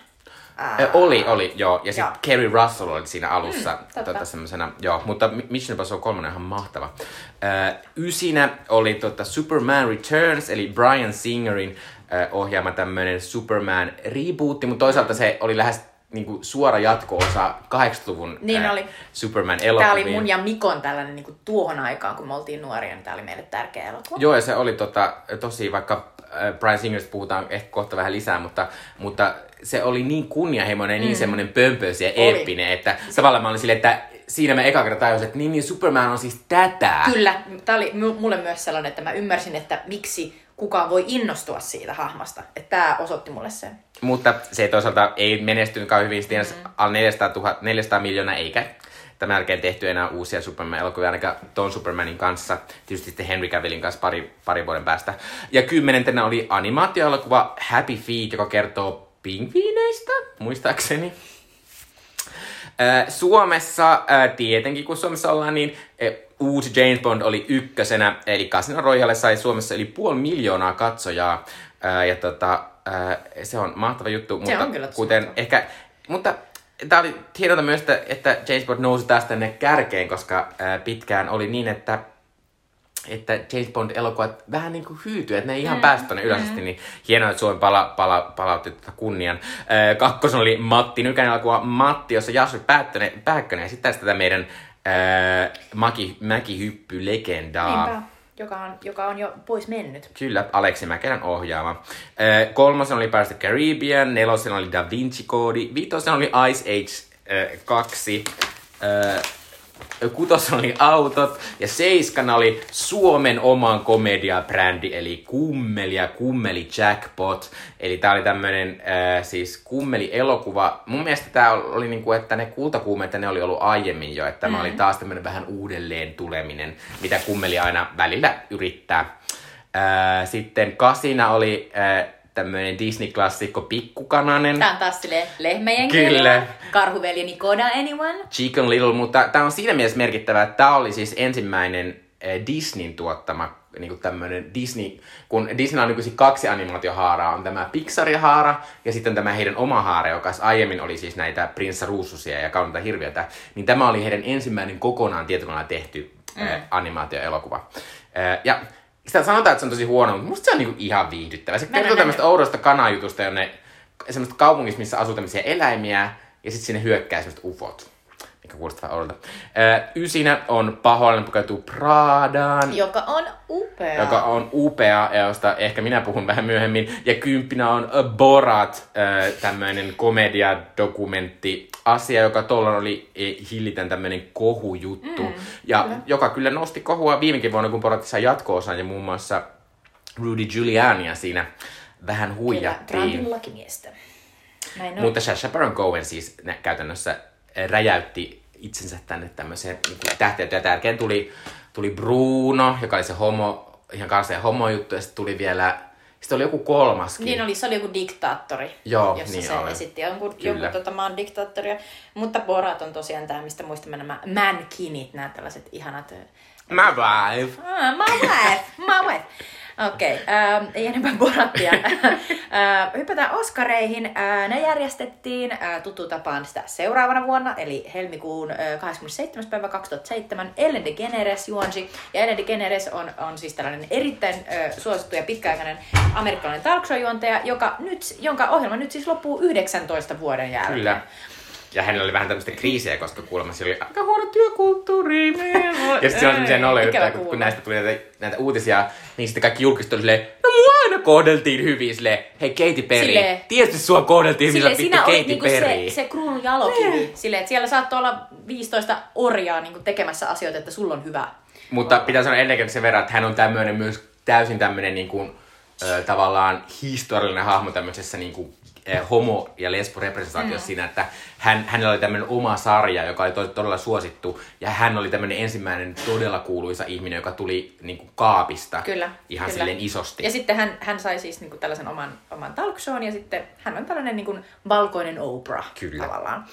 Ää, oli, oli, joo. Ja sitten. Kerry Russell oli siinä alussa mm, tota, semmosena, joo. Mutta Mi- Mission Impossible 3 on ihan mahtava. Ö, ysinä oli tota Superman Returns, eli Brian Singerin ö, ohjaama tämmönen Superman rebootti, mutta toisaalta se oli lähes niinku, suora jatko-osa 80-luvun Niin oli. Superman Tämä elokuviin. oli mun ja Mikon tällainen niin kuin tuohon aikaan, kun me oltiin nuoria, niin tämä oli meille tärkeä elokuva. Joo, ja se oli tota, tosi, vaikka Brian Singerista puhutaan ehkä kohta vähän lisää, mutta, mutta se oli niin kunnianhimoinen, mm. niin semmoinen pömpös ja eeppinen, että tavallaan mä olin silleen, että siinä mä eka kerta tajusin, että niin, niin Superman on siis tätä. Kyllä, tämä oli mu- mulle myös sellainen, että mä ymmärsin, että miksi kukaan voi innostua siitä hahmosta. Että tämä osoitti mulle sen. Mutta se toisaalta ei menestynytkään hyvin, sitten mm. alle 400, 000, 400 miljoonaa, eikä tämän jälkeen tehty enää uusia Superman-elokuvia, ainakaan ton Supermanin kanssa. Tietysti sitten Henry Cavillin kanssa pari, pari vuoden päästä. Ja kymmenentenä oli animaatioelokuva Happy Feet, joka kertoo pingviineistä, muistaakseni. Suomessa, tietenkin kun Suomessa ollaan, niin uusi James Bond oli ykkösenä, eli Casino Royale sai Suomessa yli puoli miljoonaa katsojaa, äh, ja tota, äh, se on mahtava juttu, mutta on kyllä kuten mahtava. ehkä, mutta tämä oli hienota myös, että, että James Bond nousi taas tänne kärkeen, koska äh, pitkään oli niin, että että James Bond-elokuvat vähän niin kuin hyytyy, että ne ei ihan mm, päästy tonne ylösasti, niin hienoa, että Suomi pala, pala, palautti tätä kunnian. Äh, kakkosen oli Matti Nykänen elokuva Matti, jossa Jasri Pääkkönen, Pääkkönen esittää tätä meidän Ää, Maki, mäkihyppy-legendaa. Niinpä, joka on, joka on jo pois mennyt. Kyllä, Aleksi Mäkelän ohjaama. Ää, kolmosen oli the Caribbean, nelosen oli Da Vinci Code, viitosen oli Ice Age ää, 2, ää, kutosen oli autot ja seiskana oli Suomen oman komediabrändi eli Kummeli ja Kummeli Jackpot. Eli tää oli tämmönen äh, siis kummeli-elokuva. Mun mielestä tää oli niinku, että ne kultakuumeet ne oli ollut aiemmin jo, että tämä mm. oli taas tämmönen vähän uudelleen tuleminen, mitä kummeli aina välillä yrittää. Äh, sitten kasina oli äh, tämmöinen Disney-klassikko Pikkukananen. Tää on taas silleen lehmäjen Kyllä. Karhuveljeni Koda anyone? Chicken Little, mutta tämä on siinä mielessä merkittävä, että tämä oli siis ensimmäinen eh, Disneyn tuottama niin kuin tämmöinen Disney, kun Disney on nykyisin kaksi animaatiohaaraa, on tämä Pixar-haara ja sitten tämä heidän oma haara, joka aiemmin oli siis näitä Prinssa Ruususia ja Kaunita Hirviötä, niin tämä oli heidän ensimmäinen kokonaan tietokoneella tehty mm. äh, animaatioelokuva. Äh, ja sitä sanotaan, että se on tosi huono, mutta musta se on niinku ihan viihdyttävä. Se kertoo tämmöistä oudosta kanajutusta, jonne semmoista kaupungissa, missä asuu tämmöisiä eläimiä, ja sitten sinne hyökkää semmoista ufot mikä kuulostaa oudolta. Ysinä on pahoillinen pukeutuu Pradaan. Joka on upea. Joka on upea, josta ehkä minä puhun vähän myöhemmin. Ja kymppinä on Borat, tämmöinen komedia-dokumentti asia, joka tuolla oli e, hillitän tämmöinen kohujuttu. Mm, ja kyllä. joka kyllä nosti kohua viimekin vuonna, kun Borat sai jatko ja muun muassa Rudy Giuliania siinä vähän huijattiin. Kyllä, lakimiestä. Mutta Sacha Baron Cohen siis käytännössä räjäytti itsensä tänne tämmöiseen niin tähteen. Ja tärkein tuli, tuli Bruno, joka oli se homo, ihan kanssa homojuttu, ja sitten tuli vielä sitten oli joku kolmaskin. Niin oli, se oli joku diktaattori, Joo, jossa niin se oli. esitti jonkun, jonkun tota, maan diktaattoria. Mutta Borat on tosiaan tämä, mistä muistamme nämä mankinit, nämä tällaiset ihanat... My wife. Ah, my wife, my wife. Okei, okay, äh, ei enempää borattia. äh, hypätään Oskareihin. Äh, ne järjestettiin äh, tuttu tapaan sitä seuraavana vuonna, eli helmikuun äh, 27. päivä 2007. Ellen DeGeneres juonsi. Ja Ellen DeGeneres on, on siis tällainen erittäin äh, suosittu ja pitkäaikainen amerikkalainen talk juontaja joka nyt, jonka ohjelma nyt siis loppuu 19 vuoden jälkeen. Kyllä. Ja hänellä oli vähän tämmöistä kriisiä, koska kuulemma oli aika huono työkulttuuri. ja sitten se on semmoisia noloja, kun, kun näistä tuli näitä, näitä uutisia, niin sitten kaikki julkistus oli silleen, no mua aina kohdeltiin hyvin silleen, hei Katy Perry, silleen, tietysti sua kohdeltiin hyvin, silleen, vittu Katy niinku Perry. Se, se kruunun jalokivi, silleen, että siellä saattoi olla 15 orjaa niin kuin tekemässä asioita, että sulla on hyvä. Mutta pitää sanoa ennenkin sen verran, että hän on tämmöinen myös täysin tämmöinen niin kuin, ö, tavallaan historiallinen hahmo tämmöisessä niin kuin, homo- ja lesbo-representaatiossa mm. siinä, että hän, hänellä oli tämmöinen oma sarja, joka oli todella suosittu, ja hän oli tämmöinen ensimmäinen todella kuuluisa ihminen, joka tuli niin kuin kaapista kyllä, ihan kyllä. silleen isosti. Ja sitten hän, hän sai siis niin kuin tällaisen oman, oman talk shown, ja sitten hän on tällainen niin kuin valkoinen Oprah Kyllä. tavallaan.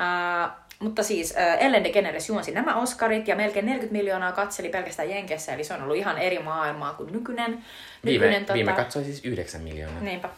Uh, mutta siis äh, Ellen DeGeneres juonsi nämä Oscarit ja melkein 40 miljoonaa katseli pelkästään Jenkessä, eli se on ollut ihan eri maailmaa kuin nykyinen. Viime, nykyinen tota- viime katsoi siis 9 miljoonaa. Niinpä.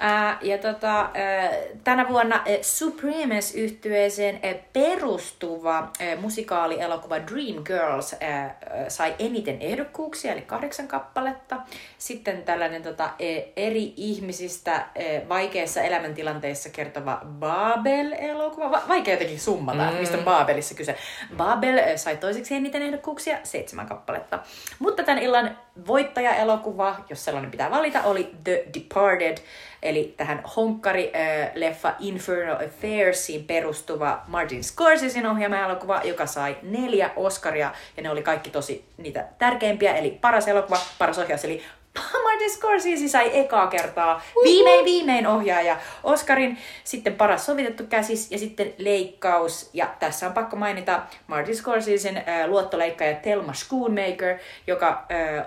Ää, ja tota, ää, tänä vuonna ää, Supremes yhtyeeseen perustuva ää, musikaalielokuva Dreamgirls ää, ää, sai eniten ehdokkuuksia, eli kahdeksan kappaletta. Sitten tällainen tota, ää, eri ihmisistä ää, vaikeissa elämäntilanteissa kertova Babel-elokuva. Va- vaikea jotenkin summata, mm. mistä on Babelissa kyse. Babel ää, sai toiseksi eniten ehdokkuuksia, seitsemän kappaletta. Mutta tämän illan voittaja-elokuva, jos sellainen pitää valita, oli The Departed, eli tähän honkkari-leffa Infernal Affairsiin perustuva Martin Scorsesein ohjaama elokuva, joka sai neljä Oscaria, ja ne oli kaikki tosi niitä tärkeimpiä, eli paras elokuva, paras ohjaus, eli Martin Scorsese sai ekaa kertaa viimein viimein ohjaaja Oscarin, sitten paras sovitettu käsis ja sitten leikkaus. Ja tässä on pakko mainita Martin Scorsesen äh, luottoleikkaaja Thelma Schoonmaker, joka äh,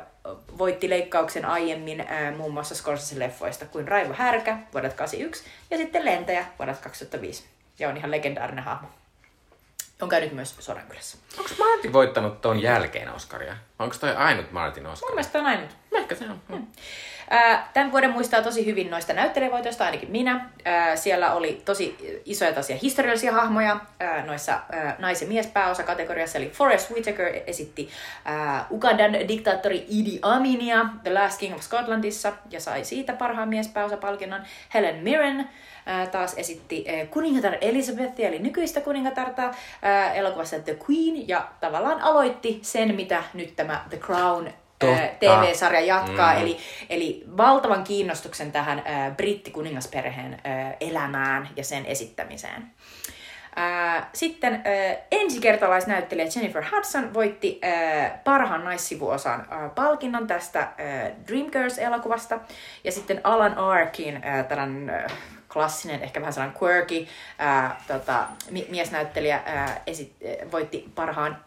voitti leikkauksen aiemmin äh, muun muassa Scorsese-leffoista kuin Raivo Härkä vuodelta 81 ja sitten Lentäjä vuodelta 2005. Ja on ihan legendaarinen hahmo. On käynyt myös Sodankylässä. Onko Martin voittanut ton jälkeen Oscaria? Onko toi ainut Martin Oscar? Mun mielestä on ainut. Ehkä se on. Mm. Tämän vuoden muistaa tosi hyvin noista näyttelijävoitoista, ainakin minä. Siellä oli tosi isoja tosia historiallisia hahmoja noissa nais- ja miespääosa kategoriassa. Eli Forrest Whitaker esitti Ugandan diktaattori Idi Aminia The Last King of Scotlandissa ja sai siitä parhaan miespääosapalkinnon. Helen Mirren taas esitti kuningatar Elizabethia, eli nykyistä kuningatarta elokuvassa The Queen ja tavallaan aloitti sen, mitä nyt tämä The Crown Totta. TV-sarja jatkaa, mm. eli, eli valtavan kiinnostuksen tähän ää, brittikuningasperheen ää, elämään ja sen esittämiseen. Ää, sitten ää, ensikertalaisnäyttelijä Jennifer Hudson voitti ää, parhaan naissivuosan ää, palkinnon tästä ää, Dreamgirls-elokuvasta. Ja sitten Alan Arkin, ää, tällainen ää, klassinen, ehkä vähän sellainen quirky ää, tota, mi- miesnäyttelijä, ää, esit, ää, voitti parhaan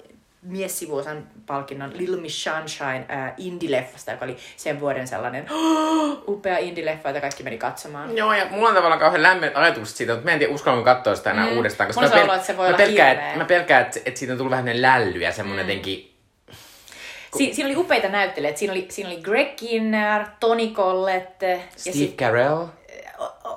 miessivuosan palkinnon Little Miss Sunshine ää, indie-leffasta, joka oli sen vuoden sellainen upea indie-leffa, jota kaikki meni katsomaan. Joo, ja mulla on tavallaan kauhean lämmöt ajatukset siitä, mutta mä en tiedä uskallanko katsoa sitä enää Mm. uudestaan. Se mä, on ollut, että se voi mä pelkään, että, mä pelkään, että, että siitä on tullut vähän lälly ja semmoinen mm. jotenkin... Si- siinä oli upeita näyttelijöitä. Siinä oli, siinä oli Greg Kinnear, Toni Collette ja Steve sit, Carell.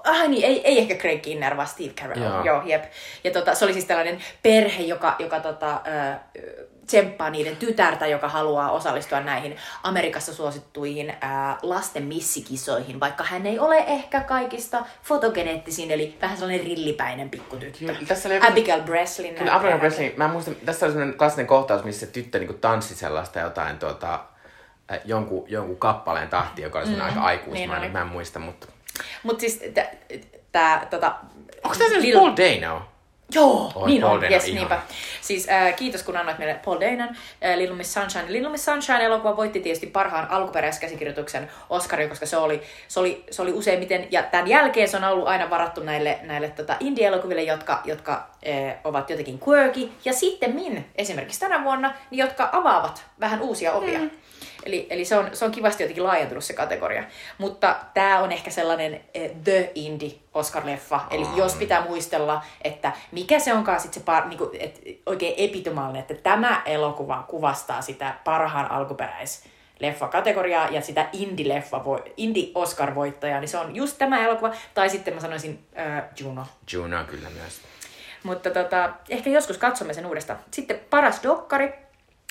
Ah niin, ei, ei ehkä Greg Kinnear, vaan Steve Carell. Joo. Joo, jep. Ja tota, se oli siis tällainen perhe, joka, joka tota, ö, tsemppaa niiden tytärtä, joka haluaa osallistua näihin Amerikassa suosittuihin ää, lasten missikisoihin, vaikka hän ei ole ehkä kaikista fotogeneettisin, eli vähän sellainen rillipäinen pikkutyttö. Kyllä, tässä oli joku- Abigail Breslin. Kyllä Abraham Presley, mä muistan, tässä oli sellainen klassinen kohtaus, missä se tyttö niin tanssi sellaista jotain tuota, äh, jonkun, jonkun kappaleen tahti, joka oli mm, aika aikuismainen, niin niin mä en muista, mutta... Mutta siis tämä tota, Onko tässä Lil- Paul Dano? Joo, Oi, niin Paul on. Yes, niinpä. Siis äh, kiitos kun annoit meille Paul Danon, äh, Little Miss Sunshine. Little Miss Sunshine-elokuva voitti tietysti parhaan alkuperäiskäsikirjoituksen Oscarin, koska se oli, se oli, se oli useimmiten, ja tämän jälkeen se on ollut aina varattu näille, näille tota indie-elokuville, jotka, jotka äh, ovat jotenkin quirky, ja sitten min, esimerkiksi tänä vuonna, niin jotka avaavat vähän uusia ovia. Mm. Eli, eli se, on, se on kivasti jotenkin laajentunut se kategoria. Mutta tämä on ehkä sellainen eh, The Indie Oscar-leffa. Eli jos pitää muistella, että mikä se onkaan sitten se par, niinku, et, oikein epitomaalinen, että tämä elokuva kuvastaa sitä parhaan alkuperäis leffa-kategoriaa ja sitä indie-leffa, indie-Oscar-voittajaa, niin se on just tämä elokuva. Tai sitten mä sanoisin äh, Juno. Juno kyllä myös. Mutta tota, ehkä joskus katsomme sen uudestaan. Sitten paras dokkari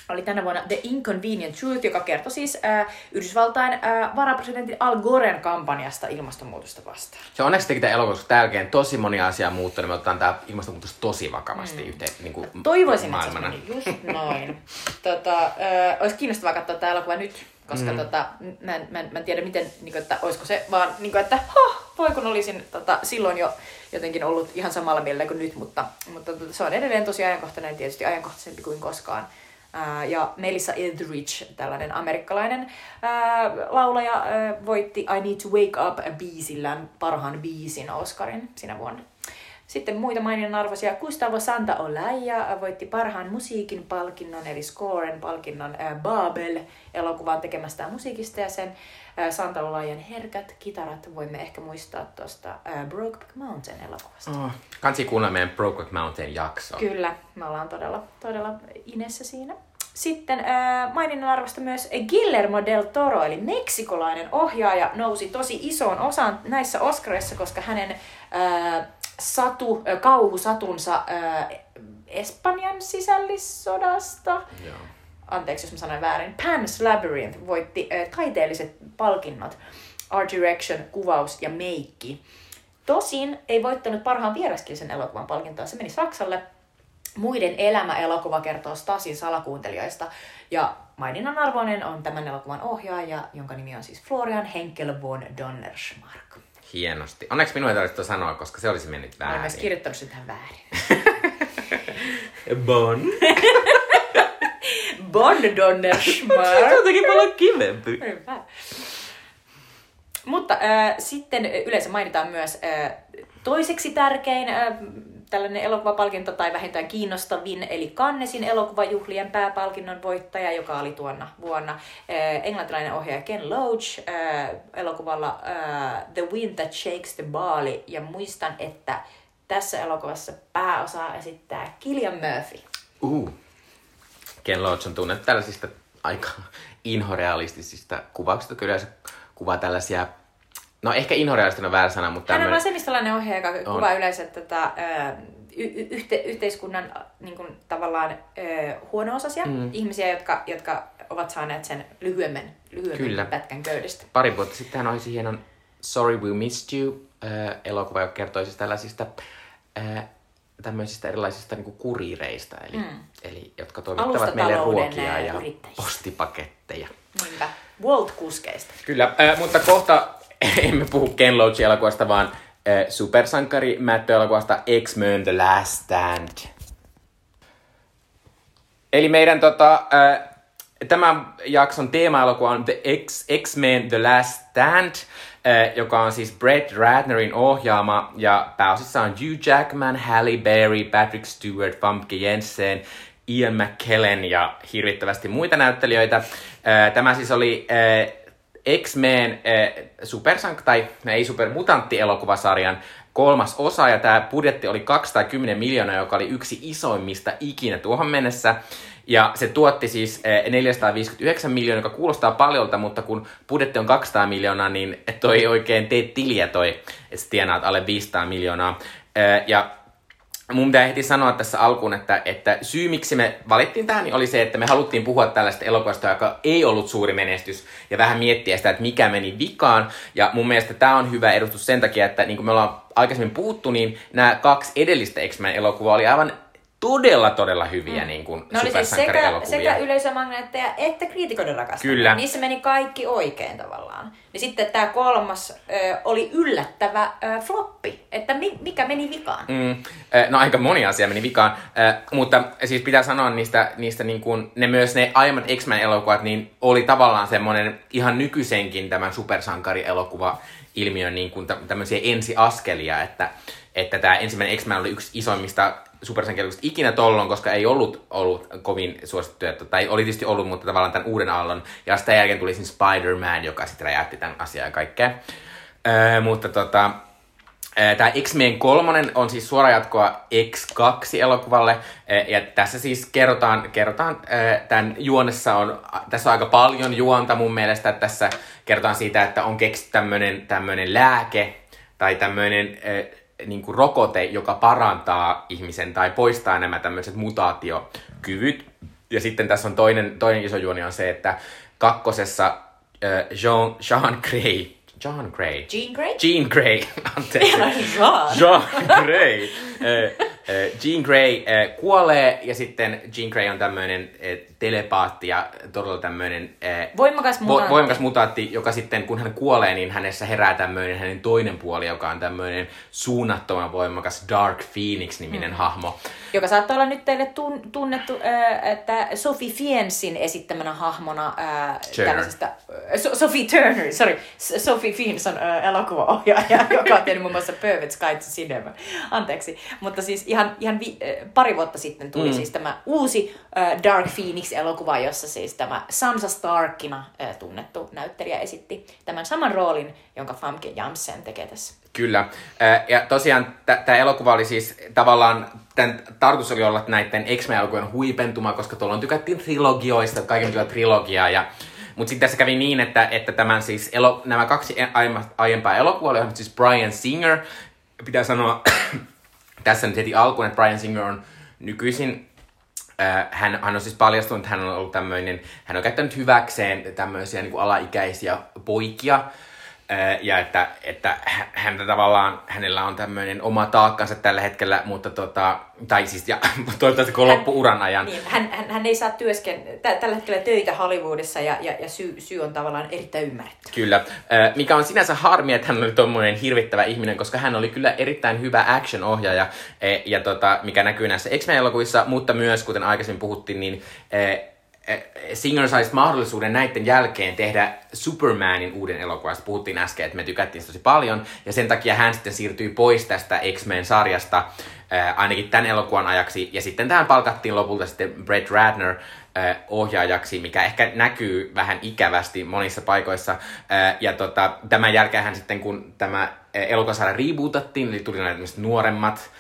oli tänä vuonna The Inconvenient Truth, joka kertoi siis äh, Yhdysvaltain äh, varapresidentin Al Goren kampanjasta ilmastonmuutosta vastaan. Se onneksi teki tämä elokuva, koska jälkeen tosi moni asia muuttuu, niin me otetaan tämä ilmastonmuutos tosi vakavasti mm. yhteen niin kuin Toivoisin, että se maailmana. just noin. tota, äh, olisi kiinnostavaa katsoa tämä elokuva nyt, koska mm. tota, mä, en, mä, en, mä en tiedä miten, niin kuin, että olisiko se vaan, niin kuin, että huh, voi kun olisin tota, silloin jo jotenkin ollut ihan samalla mielellä kuin nyt, mutta, mutta tota, se on edelleen tosi ajankohtainen, tietysti ajankohtaisempi kuin koskaan. Ja Melissa Etheridge, tällainen amerikkalainen ää, laulaja, ää, voitti I Need to Wake Up biisillään parhaan biisin Oscarin sinä vuonna. Sitten muita maininnan arvoisia. Gustavo Santa Olaya voitti parhaan musiikin palkinnon, eli Scoren palkinnon ää, Babel-elokuvan tekemästään musiikista ja sen Santa Olayan herkät kitarat voimme ehkä muistaa tuosta Brokeback Mountain-elokuvasta. Oh, kansi kuunnella meidän Brokeback Mountain jakso. Kyllä, me ollaan todella, todella inessä siinä. Sitten äh, maininnan arvosta myös Guillermo del Toro, eli meksikolainen ohjaaja, nousi tosi isoon osaan näissä Oscarissa, koska hänen äh, satu, äh, kauhusatunsa äh, Espanjan sisällissodasta, Joo. Anteeksi jos mä sanoin väärin, Pan's Labyrinth voitti äh, taiteelliset palkinnot, Art Direction, kuvaus ja meikki. Tosin ei voittanut parhaan vieraskielisen elokuvan palkintoa, se meni Saksalle. Muiden elämä-elokuva kertoo Stasin salakuuntelijoista. Ja maininnan arvoinen on tämän elokuvan ohjaaja, jonka nimi on siis Florian Henkel von Donnersmarck. Hienosti. Onneksi minun ei tarvitse sanoa, koska se olisi mennyt Olen myös väärin. kirjoittanut sen tähän väärin. Bon. Von Donnersmarck. jotenkin paljon kivempi. Hyvä. Mutta äh, sitten yleensä mainitaan myös äh, toiseksi tärkein äh, tällainen elokuvapalkinto tai vähintään kiinnostavin, eli Cannesin elokuvajuhlien pääpalkinnon voittaja, joka oli tuonna vuonna äh, englantilainen ohjaaja Ken Loach äh, elokuvalla äh, The Wind That Shakes the Barley. Ja muistan, että tässä elokuvassa pääosaa esittää Killian Murphy. Uh. Ken Loach on tunnettu tällaisista aika inhorealistisista kuvauksista. Kyllä se kuvaa tällaisia, no ehkä inhorealistinen on väärä sana, mutta Hän on tämmönen- vasemmistolainen ohjaaja, joka kuvaa yleensä tätä ö, y- yhte, yhteiskunnan niin kuin, tavallaan ö, huono-osaisia mm. ihmisiä, jotka, jotka ovat saaneet sen lyhyemmän, lyhyemmän Kyllä. pätkän köydestä. pari vuotta sitten hän olisi hienon Sorry We Missed You äh, elokuva, joka kertoi siis tällaisista äh, tämmöisistä erilaisista niinku kuriireista, eli, mm. eli jotka toimittavat meille ruokia ja postipaketteja. Niinpä. Walt-kuskeista. Kyllä, äh, mutta kohta emme puhu Ken Loach-elokuvasta, vaan äh, supersankari elokuvasta X-Men The Last Stand. Eli meidän tota, äh, tämän jakson teema-elokuva on The X, X-Men The Last Stand, joka on siis Brett Ratnerin ohjaama, ja pääosissa on Hugh Jackman, Halle Berry, Patrick Stewart, Famke Jensen, Ian McKellen ja hirvittävästi muita näyttelijöitä. Äh, tämä siis oli äh, X-Men supersank, tai ei supermutantti-elokuvasarjan kolmas osa, ja tämä budjetti oli 210 miljoonaa, joka oli yksi isoimmista ikinä tuohon mennessä. Ja se tuotti siis eh, 459 miljoonaa, joka kuulostaa paljolta, mutta kun budjetti on 200 miljoonaa, niin toi ei oikein tee tiliä toi, että tienaat alle 500 miljoonaa. Eh, Ja mun pitää heti sanoa tässä alkuun, että, että syy miksi me valittiin tähän niin oli se, että me haluttiin puhua tällaista elokuvasta, joka ei ollut suuri menestys, ja vähän miettiä sitä, että mikä meni vikaan. Ja mun mielestä tämä on hyvä edustus sen takia, että niin kuin me ollaan aikaisemmin puhuttu, niin nämä kaksi edellistä X-Men elokuvaa oli aivan todella, todella hyviä mm. niin kuin Ne oli siis sekä, sekä yleisömagneetteja että kriitikoiden rakastamia. Kyllä. Niissä meni kaikki oikein tavallaan. Niin sitten tämä kolmas ö, oli yllättävä ö, floppi, että mi, mikä meni vikaan. Mm, no aika moni asia meni vikaan, Eh, mutta siis pitää sanoa niistä, niistä niin kuin, ne myös ne aiemmat X-Men-elokuvat, niin oli tavallaan semmoinen ihan nykyisenkin tämän supersankari-elokuva ilmiön niin kuin tä- tämmöisiä ensiaskelia, että, että tämä ensimmäinen X-Men oli yksi isoimmista supersankarielokuista ikinä tollon, koska ei ollut, ollut kovin suosittuja, tai oli tietysti ollut, mutta tavallaan tämän uuden aallon, ja sitä jälkeen tuli siis Spider-Man, joka sitten räjäytti tämän asian ja kaikkea. Öö, mutta tota, Tämä X-Men 3 on siis suora jatkoa X2-elokuvalle, Eh, ja tässä siis kerrotaan, kerrotaan tämän juonessa on, tässä on aika paljon juonta mun mielestä, että tässä kerrotaan siitä, että on keksitty tämmönen, tämmönen lääke tai tämmöinen niin kuin rokote, joka parantaa ihmisen tai poistaa nämä tämmöiset mutaatiokyvyt. Ja sitten tässä on toinen, toinen iso juoni on se, että kakkosessa Jean, Jean Grey, John Grey, Jean Grey? Jean Grey, anteeksi. Jean. Jean Grey. Eh, Jean Grey eh, kuolee ja sitten Jean Grey on tämmöinen eh, telepaatti ja todella tämmöinen Voimakas vo- mutantti. voimakas mutaatti, joka sitten kun hän kuolee, niin hänessä herää tämmöinen hänen toinen puoli, joka on tämmöinen suunnattoman voimakas Dark Phoenix-niminen Hmm. hahmo. Joka saattaa olla nyt teille tun- tunnettu, äh, että Sophie Fiensin esittämänä hahmona äh, Turner. tällaisesta... Äh, so- Sophie Turner, sorry. Sophie Fiennes on äh, elokuvaohjaaja, joka on tehnyt muun muassa Perfect Sky to Cinema. Anteeksi. Mutta siis ihan, ihan vi- äh, pari vuotta sitten tuli mm. siis tämä uusi äh, Dark Phoenix-elokuva, jossa siis tämä Sansa Starkina äh, tunnettu näyttelijä esitti tämän saman roolin, jonka Famke Janssen tekee tässä. Kyllä. Ää, Ja tosiaan tämä elokuva oli siis tavallaan, tämän tarkoitus oli olla näiden X-Men-elokuvien huipentuma, koska tuolloin tykättiin trilogioista, kaiken kyllä trilogiaa. Ja, mutta sitten tässä kävi niin, että, että tämän siis elo, nämä kaksi aiempaa elokuvaa oli siis Brian Singer. Pitää sanoa tässä nyt heti alkuun, että Brian Singer on nykyisin Äh, hän, hän on siis paljastunut, että hän on ollut tämmöinen, hän on käyttänyt hyväkseen tämmöisiä niin kuin alaikäisiä poikia. Ja että, että hä- häntä tavallaan, hänellä on tämmöinen oma taakkansa tällä hetkellä, mutta tota, tai siis, ja toivottavasti koko loppuuran ajan. Niin, hän, hän, hän ei saa työsken, tä, tällä hetkellä töitä Hollywoodissa ja, ja, ja syy, syy on tavallaan erittäin ymmärretty. Kyllä, mikä on sinänsä harmi, että hän oli tommonen hirvittävä ihminen, koska hän oli kyllä erittäin hyvä action-ohjaaja, ja tota, mikä näkyy näissä X-Men-elokuvissa, mutta myös, kuten aikaisemmin puhuttiin, niin eh, eh, Singer sai mahdollisuuden näiden jälkeen tehdä Supermanin uuden elokuvan. Puhuttiin äsken, että me tykättiin sitä tosi paljon, ja sen takia hän sitten siirtyi pois tästä X-Men-sarjasta, eh, ainakin tämän elokuvan ajaksi, ja sitten tähän palkattiin lopulta sitten Brett Ratner, äh, ohjaajaksi, mikä ehkä näkyy vähän ikävästi monissa paikoissa. Ja tota, tämän jälkeen hän sitten, kun tämä elokuvasarja rebootattiin, eli tuli nämä tämmöiset nuoremmat,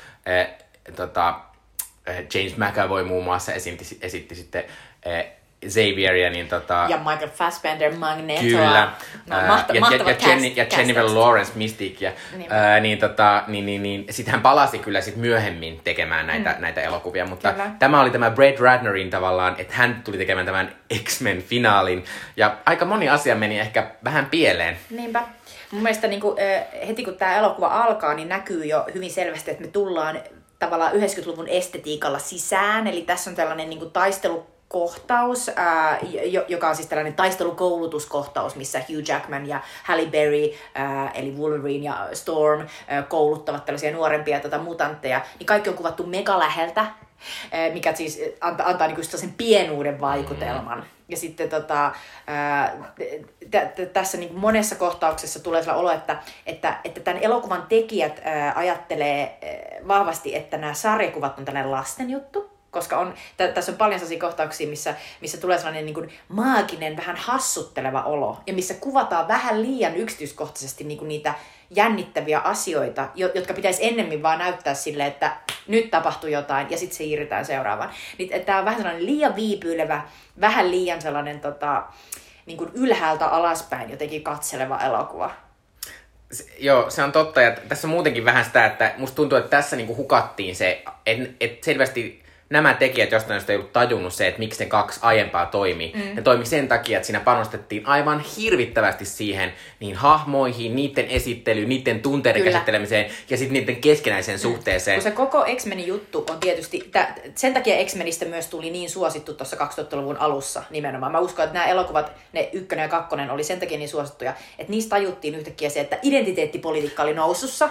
tota, James McAvoy muun muassa esitti, esitti sitten Xavieria, niin tota... Ja Michael Fassbender Magneto. Kyllä. No, mahta- ja, ja, ja, Jenny, ja Jennifer. Lawrence Mystique. Ja, Niin. ää, niin, tota, niin, niin, niin, sitten hän palasi kyllä sit myöhemmin tekemään näitä, mm. näitä elokuvia, mutta Kyllä. tämä oli tämä Brett Ratnerin tavallaan, että hän tuli tekemään tämän X-Men-finaalin. Ja aika moni asia meni ehkä vähän pieleen. Niinpä. Mun mielestä niin kuin, heti kun tämä elokuva alkaa, niin näkyy jo hyvin selvästi, että me tullaan tavallaan 90-luvun estetiikalla sisään. Eli tässä on tällainen niin kuin taistelukohtaus, ää, jo- joka on siis tällainen taistelukoulutuskohtaus, missä Hugh Jackman ja Halle Berry, ää, eli Wolverine ja Storm, ää, kouluttavat tällaisia nuorempia tota, mutantteja. Niin kaikki on kuvattu mega läheltä, mikä siis antaa, antaa niin sen pienuuden vaikutelman. Ja sitten tota, ää, t- t- tässä niin monessa kohtauksessa tulee sellainen olo, että, että, että tämän elokuvan tekijät ää, ajattelee ää, vahvasti, että nämä sarjakuvat on tällainen lasten juttu. Koska on, tä, tässä on paljon sellaisia kohtauksia, missä, missä tulee sellainen niin kuin maaginen, vähän hassutteleva olo. Ja missä kuvataan vähän liian yksityiskohtaisesti niin kuin niitä jännittäviä asioita, jo- jotka pitäisi ennemmin vaan näyttää sille, että nyt tapahtui jotain ja sitten siirrytään seuraavaan. Niin, tämä on vähän sellainen liian viipyilevä, vähän liian sellainen tota, niin kuin ylhäältä alaspäin jotenkin katseleva elokuva. Se- Joo, se on totta. Ja tässä on muutenkin vähän sitä, että musta tuntuu, että tässä niinku hukattiin se, että et selvästi nämä tekijät jostain syystä ei ollut tajunnut se, että miksi ne kaksi aiempaa toimi. Mm. Ne toimi sen takia, että siinä panostettiin aivan hirvittävästi siihen niihin hahmoihin, niiden esittelyyn, niiden tunteiden Kyllä. käsittelemiseen ja sitten niiden keskinäiseen suhteeseen. Kun se koko X-Menin juttu on tietysti, tä, sen takia X-Menistä myös tuli niin suosittu tuossa 2000-luvun alussa nimenomaan. Mä uskon, että nämä elokuvat, ne ykkönen ja kakkonen, oli sen takia niin suosittuja, että niistä tajuttiin yhtäkkiä se, että identiteettipolitiikka oli nousussa.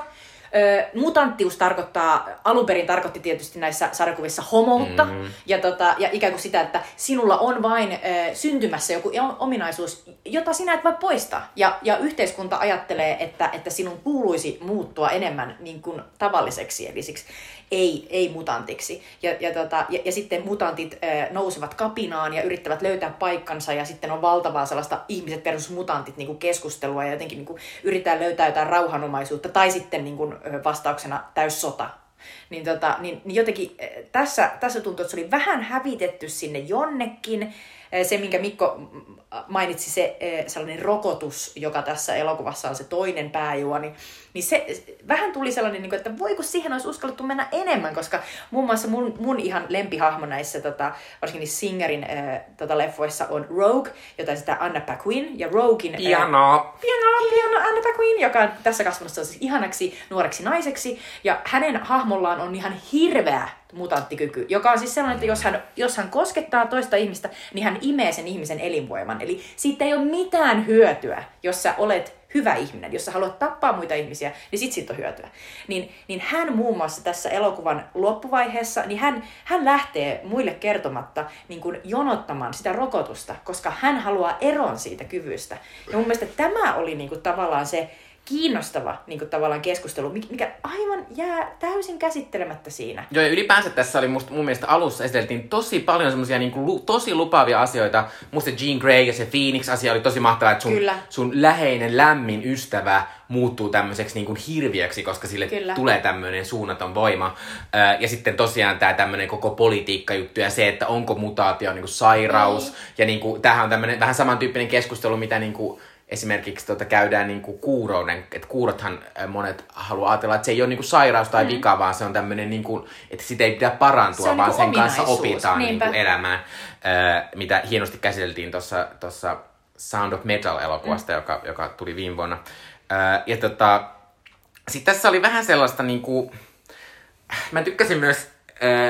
Mutanttius tarkoittaa, alun perin tarkoitti tietysti näissä sarjakuvissa homoutta, mm-hmm. ja, tota, ja ikään kuin sitä, että sinulla on vain ö, syntymässä joku ominaisuus, jota sinä et voi poistaa. Ja, ja yhteiskunta ajattelee, että, että sinun kuuluisi muuttua enemmän niin kuin tavalliseksi, eli siksi ei, ei mutantiksi. Ja, ja, tota, ja, ja sitten mutantit ö, nousevat kapinaan ja yrittävät löytää paikkansa, ja sitten on valtavaa sellaista ihmiset versus mutantit niin kuin keskustelua, ja jotenkin niin kuin yritetään löytää jotain rauhanomaisuutta, tai sitten niin kuin, vastauksena täyssota. Niin, tota, niin, niin jotenkin tässä, tässä tuntuu, että se oli vähän hävitetty sinne jonnekin. Se, minkä Mikko mainitsi, se sellainen rokotus, joka tässä elokuvassa on se toinen pääjuoni, niin se vähän tuli sellainen, niin että voiko siihen olisi uskallettu mennä enemmän, koska muun muassa mun, mun ihan lempihahmo näissä, tota, varsinkin Singerin äh, tota, leffoissa on Rogue, jota sitä Anna Paquin, ja Roguein... eh, Ihanaa. piano, piano Anna Paquin, joka on tässä kasvanut siis ihanaksi nuoreksi naiseksi. Ja hänen hahmollaan on ihan hirveä mutanttikyky, joka on siis sellainen, että jos hän, jos hän koskettaa toista ihmistä, niin hän imee sen ihmisen elinvoiman. Eli siitä ei ole mitään hyötyä, jos sä olet hyvä ihminen, jos sä haluat tappaa muita ihmisiä, niin sit siitä on hyötyä. Niin, niin hän muun muassa tässä elokuvan loppuvaiheessa, niin hän, hän lähtee muille kertomatta niin kuin jonottamaan sitä rokotusta, koska hän haluaa eron siitä kyvystä. Ja mun mielestä tämä oli niin kuin tavallaan se kiinnostava niin kuin tavallaan keskustelu, mikä- aivan jää täysin käsittelemättä siinä. Joo, ja ylipäänsä tässä oli musta, mun mielestä alussa esiteltiin tosi paljon semmosia niinku, lu, tosi lupaavia asioita. Musta Jean Grey ja se Phoenix-asia oli tosi mahtavaa, että sun, Kyllä. sun läheinen, lämmin ystävä muuttuu tämmöiseksi niinku hirviöksi, koska sille Kyllä. tulee tämmöinen suunnaton voima. Ja sitten tosiaan tämä tämmöinen koko politiikkajuttu ja se, että onko mutaatio niinku sairaus. Niin. Ja niinku, tämähän on tämmöinen vähän samantyyppinen keskustelu, mitä niinku, esimerkiksi tota, käydään niinku kuurouden, että kuurothan monet haluaa ajatella, että se ei ole niinku sairaus tai vika, vaan se on tämmöinen, niinku, että sitä ei pidä parantua, Se vaan niinku sen kanssa opitaan niinpä. niinku elämään, äh, mitä hienosti käsiteltiin tuossa Sound of Metal-elokuvasta, mm. joka, joka tuli viime vuonna. Äh, ja tota, sitten tässä oli vähän sellaista niinku, mä tykkäsin myös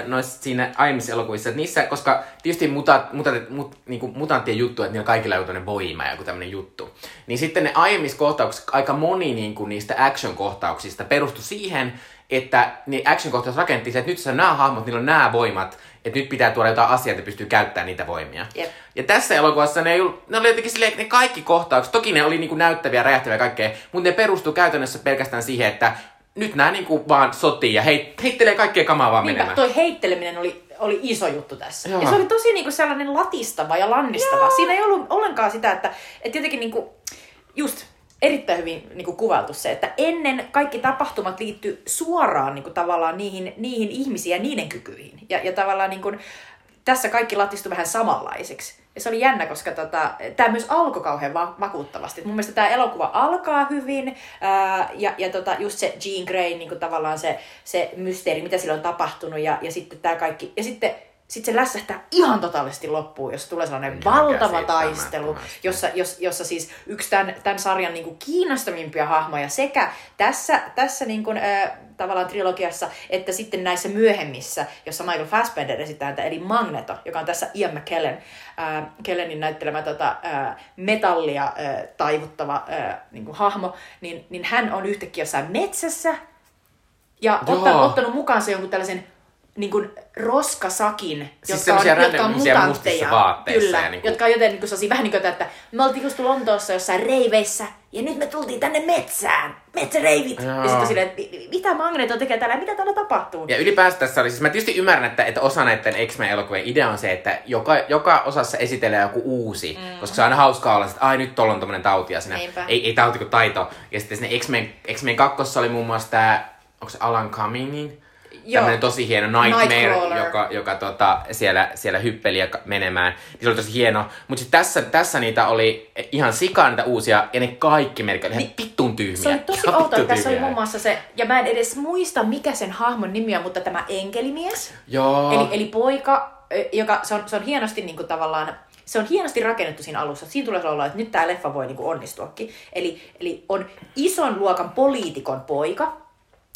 noissa siinä aiemmissa elokuvissa, että niissä, koska tietysti muta, muta, mut, niinku mutanttien juttu, että niillä kaikilla on tämmöinen voima ja joku tämmöinen juttu. Niin sitten ne aiemmissa kohtauksissa, aika moni niinku niistä action-kohtauksista perustui siihen, että ne action-kohtaukset rakennettiin se, että nyt se on nämä hahmot, niillä on nämä voimat, että nyt pitää tuoda jotain asiaa, että pystyy käyttämään niitä voimia. Jep. Ja tässä elokuvassa ne, ei ollut, ne oli jotenkin silleen, että ne kaikki kohtaukset, toki ne oli niinku näyttäviä, räjähtäviä ja kaikkea, mutta ne perustuu käytännössä pelkästään siihen, että nyt nämä niinku vaan sotii ja heit, heittelee kaikkea kamaa vaan Niinpä, menemään. toi heitteleminen oli, oli iso juttu tässä. Joo. Ja se oli tosi niinku sellainen latistava ja lannistava. Siinä ei ollut ollenkaan sitä, että, että jotenkin niinku, just erittäin hyvin niinku kuvailtu se, että ennen kaikki tapahtumat liittyy suoraan niinku tavallaan niihin, niihin ihmisiin ja niiden kykyihin. Ja, ja tavallaan niinku, tässä kaikki latistui vähän samanlaisiksi. Ja se oli jännä, koska tota, tämä myös alkoi kauhean va- vakuuttavasti. Mun mielestä tämä elokuva alkaa hyvin, ää, ja, ja tota, just se Jean Grey, niin kuin tavallaan se, se mysteeri, mitä sillä on tapahtunut, ja, ja sitten tämä kaikki. Ja sitten sitten se lässähtää ihan totaalisesti loppuun, jos tulee sellainen Ihan valtava taistelu, jossa, jos, jossa siis yksi tämän, tämän sarjan niin kuin kiinnostavimpia hahmoja sekä tässä, tässä niin kuin, äh, tavallaan trilogiassa, että sitten näissä myöhemmissä, jossa Michael Fassbender esittää häntä, eli Magneto, joka on tässä Ian McKellen, äh, Kellenin näyttelemä tota, äh, metallia äh, taivuttava äh, niin kuin hahmo, niin, niin hän on yhtäkkiä jossain metsässä, ja ottanut, ottanut mukaansa jonkun tällaisen niin kuin roskasakin, Siis jotka, on, jotka on mutantteja. Kyllä, ja niinku- jotka on joten niin kuin, vähän niin kuin, että me oltiin just Lontoossa jossain reiveissä, ja nyt me tultiin tänne metsään, metsäreivit. Joo. Ja sitten silleen, että "Mi- mitä Magneto tekee täällä, mitä täällä tapahtuu? Ja ylipäänsä tässä oli, siis mä tietysti ymmärrän, että, että osa näiden X-Men-elokuvien idea on se, että joka, joka osassa esitellään joku uusi, mm. koska se on aina hauskaa olla, että ai nyt tuolla on tommonen tauti ja siinä, Niinpä. ei, ei tauti kuin taito. Ja sitten sinne X-Men, X-Men 2 oli muun muassa tää, onko se Alan Cummingin? Joo. Tämmönen tosi hieno Nightmare, joka, joka tota, siellä, siellä hyppeli ja menemään. Niin se oli tosi hieno. Mutta sitten tässä, tässä niitä oli ihan sikaa niitä uusia, ja ne kaikki melkein oli ihan pittun tyhmiä. Se oli tosi outoa, vitun tässä oli muun muassa se, ja mä en edes muista mikä sen hahmon nimi on, mutta tämä enkelimies. Joo. Eli, eli poika, joka, se on, se on hienosti niin kuin tavallaan, se on hienosti rakennettu siinä alussa. Siinä tulee olla, että nyt tämä leffa voi niin kuin onnistuakin. Eli, eli on ison luokan poliitikon poika,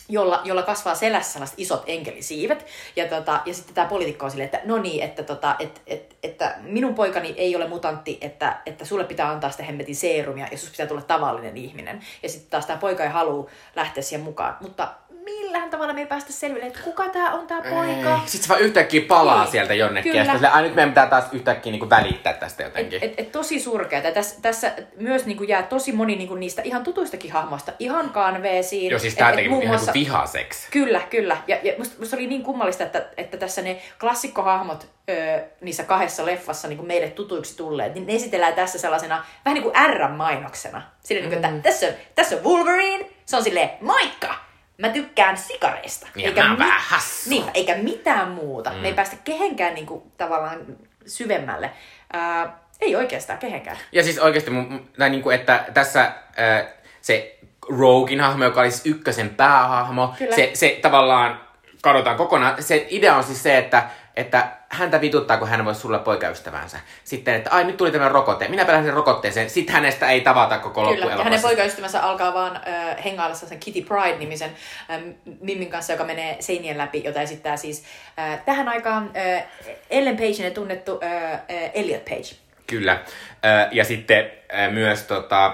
jolla, jolla kasvaa selässä sellaiset isot enkelisiivet. Ja, tota, ja sitten tämä poliitikko on silleen, että no niin, että, tota, et, et, että minun poikani ei ole mutantti, että, että sulle pitää antaa sitä hemmetin seerumia ja sus pitää tulla tavallinen ihminen. Ja sitten taas tämä poika ei halua lähteä siihen mukaan. Mutta millään tavalla me ei päästä selville, että kuka tämä on tämä poika. Sitten se vaan yhtäkkiä palaa Niin. sieltä jonnekin. Kyllä. Ja sitten silleen, ai nyt meidän pitää taas yhtäkkiä niinku välittää tästä Et, jotenkin. et, et tosi surkeata. Tässä, tässä myös niinku jää tosi moni niinku niistä ihan tutuistakin hahmoista ihan kanveesiin. Joo, siis Et- et teki muun ihan muassa- kuin vihaseksi. Kyllä, kyllä. Ja, ja musta, musta oli niin kummallista, että, että tässä ne klassikkohahmot ö, niissä kahdessa leffassa niin kuin meille tutuiksi tulleet, niin ne esitellään tässä sellaisena vähän niin kuin R-mainoksena. Sillä mm. niin kuin, että tässä on, tässä on Wolverine, se on silleen, moikka! Mä tykkään sikareista. Ja mä oon vähän hassu. Niin, eikä mitään muuta. Mm. Me ei päästä kehenkään niin kuin, tavallaan syvemmälle. Ää, ei oikeastaan kehenkään. Ja siis oikeasti, mun, tai niinku, että tässä äh, se Rogin hahmo, joka oli siis ykkösen päähahmo, Kyllä. se, se tavallaan kadotaan kokonaan. Se idea on siis se, että, että häntä vituttaa, kun hän voisi sulla poikaystävänsä. Sitten, että ai nyt tuli tämä rokote, minä pelän sen rokotteeseen. Sitten hänestä ei tavata koko Kyllä, ja hänen poikaystävänsä alkaa vaan äh, hengailla sen Kitty Pride-nimisen äh, Mimmin kanssa, joka menee seinien läpi, jota esittää siis äh, tähän aikaan äh, Ellen Pageinen tunnettu äh, äh, Elliot Page. Kyllä. Ö, Ja sitten ö, myös tota,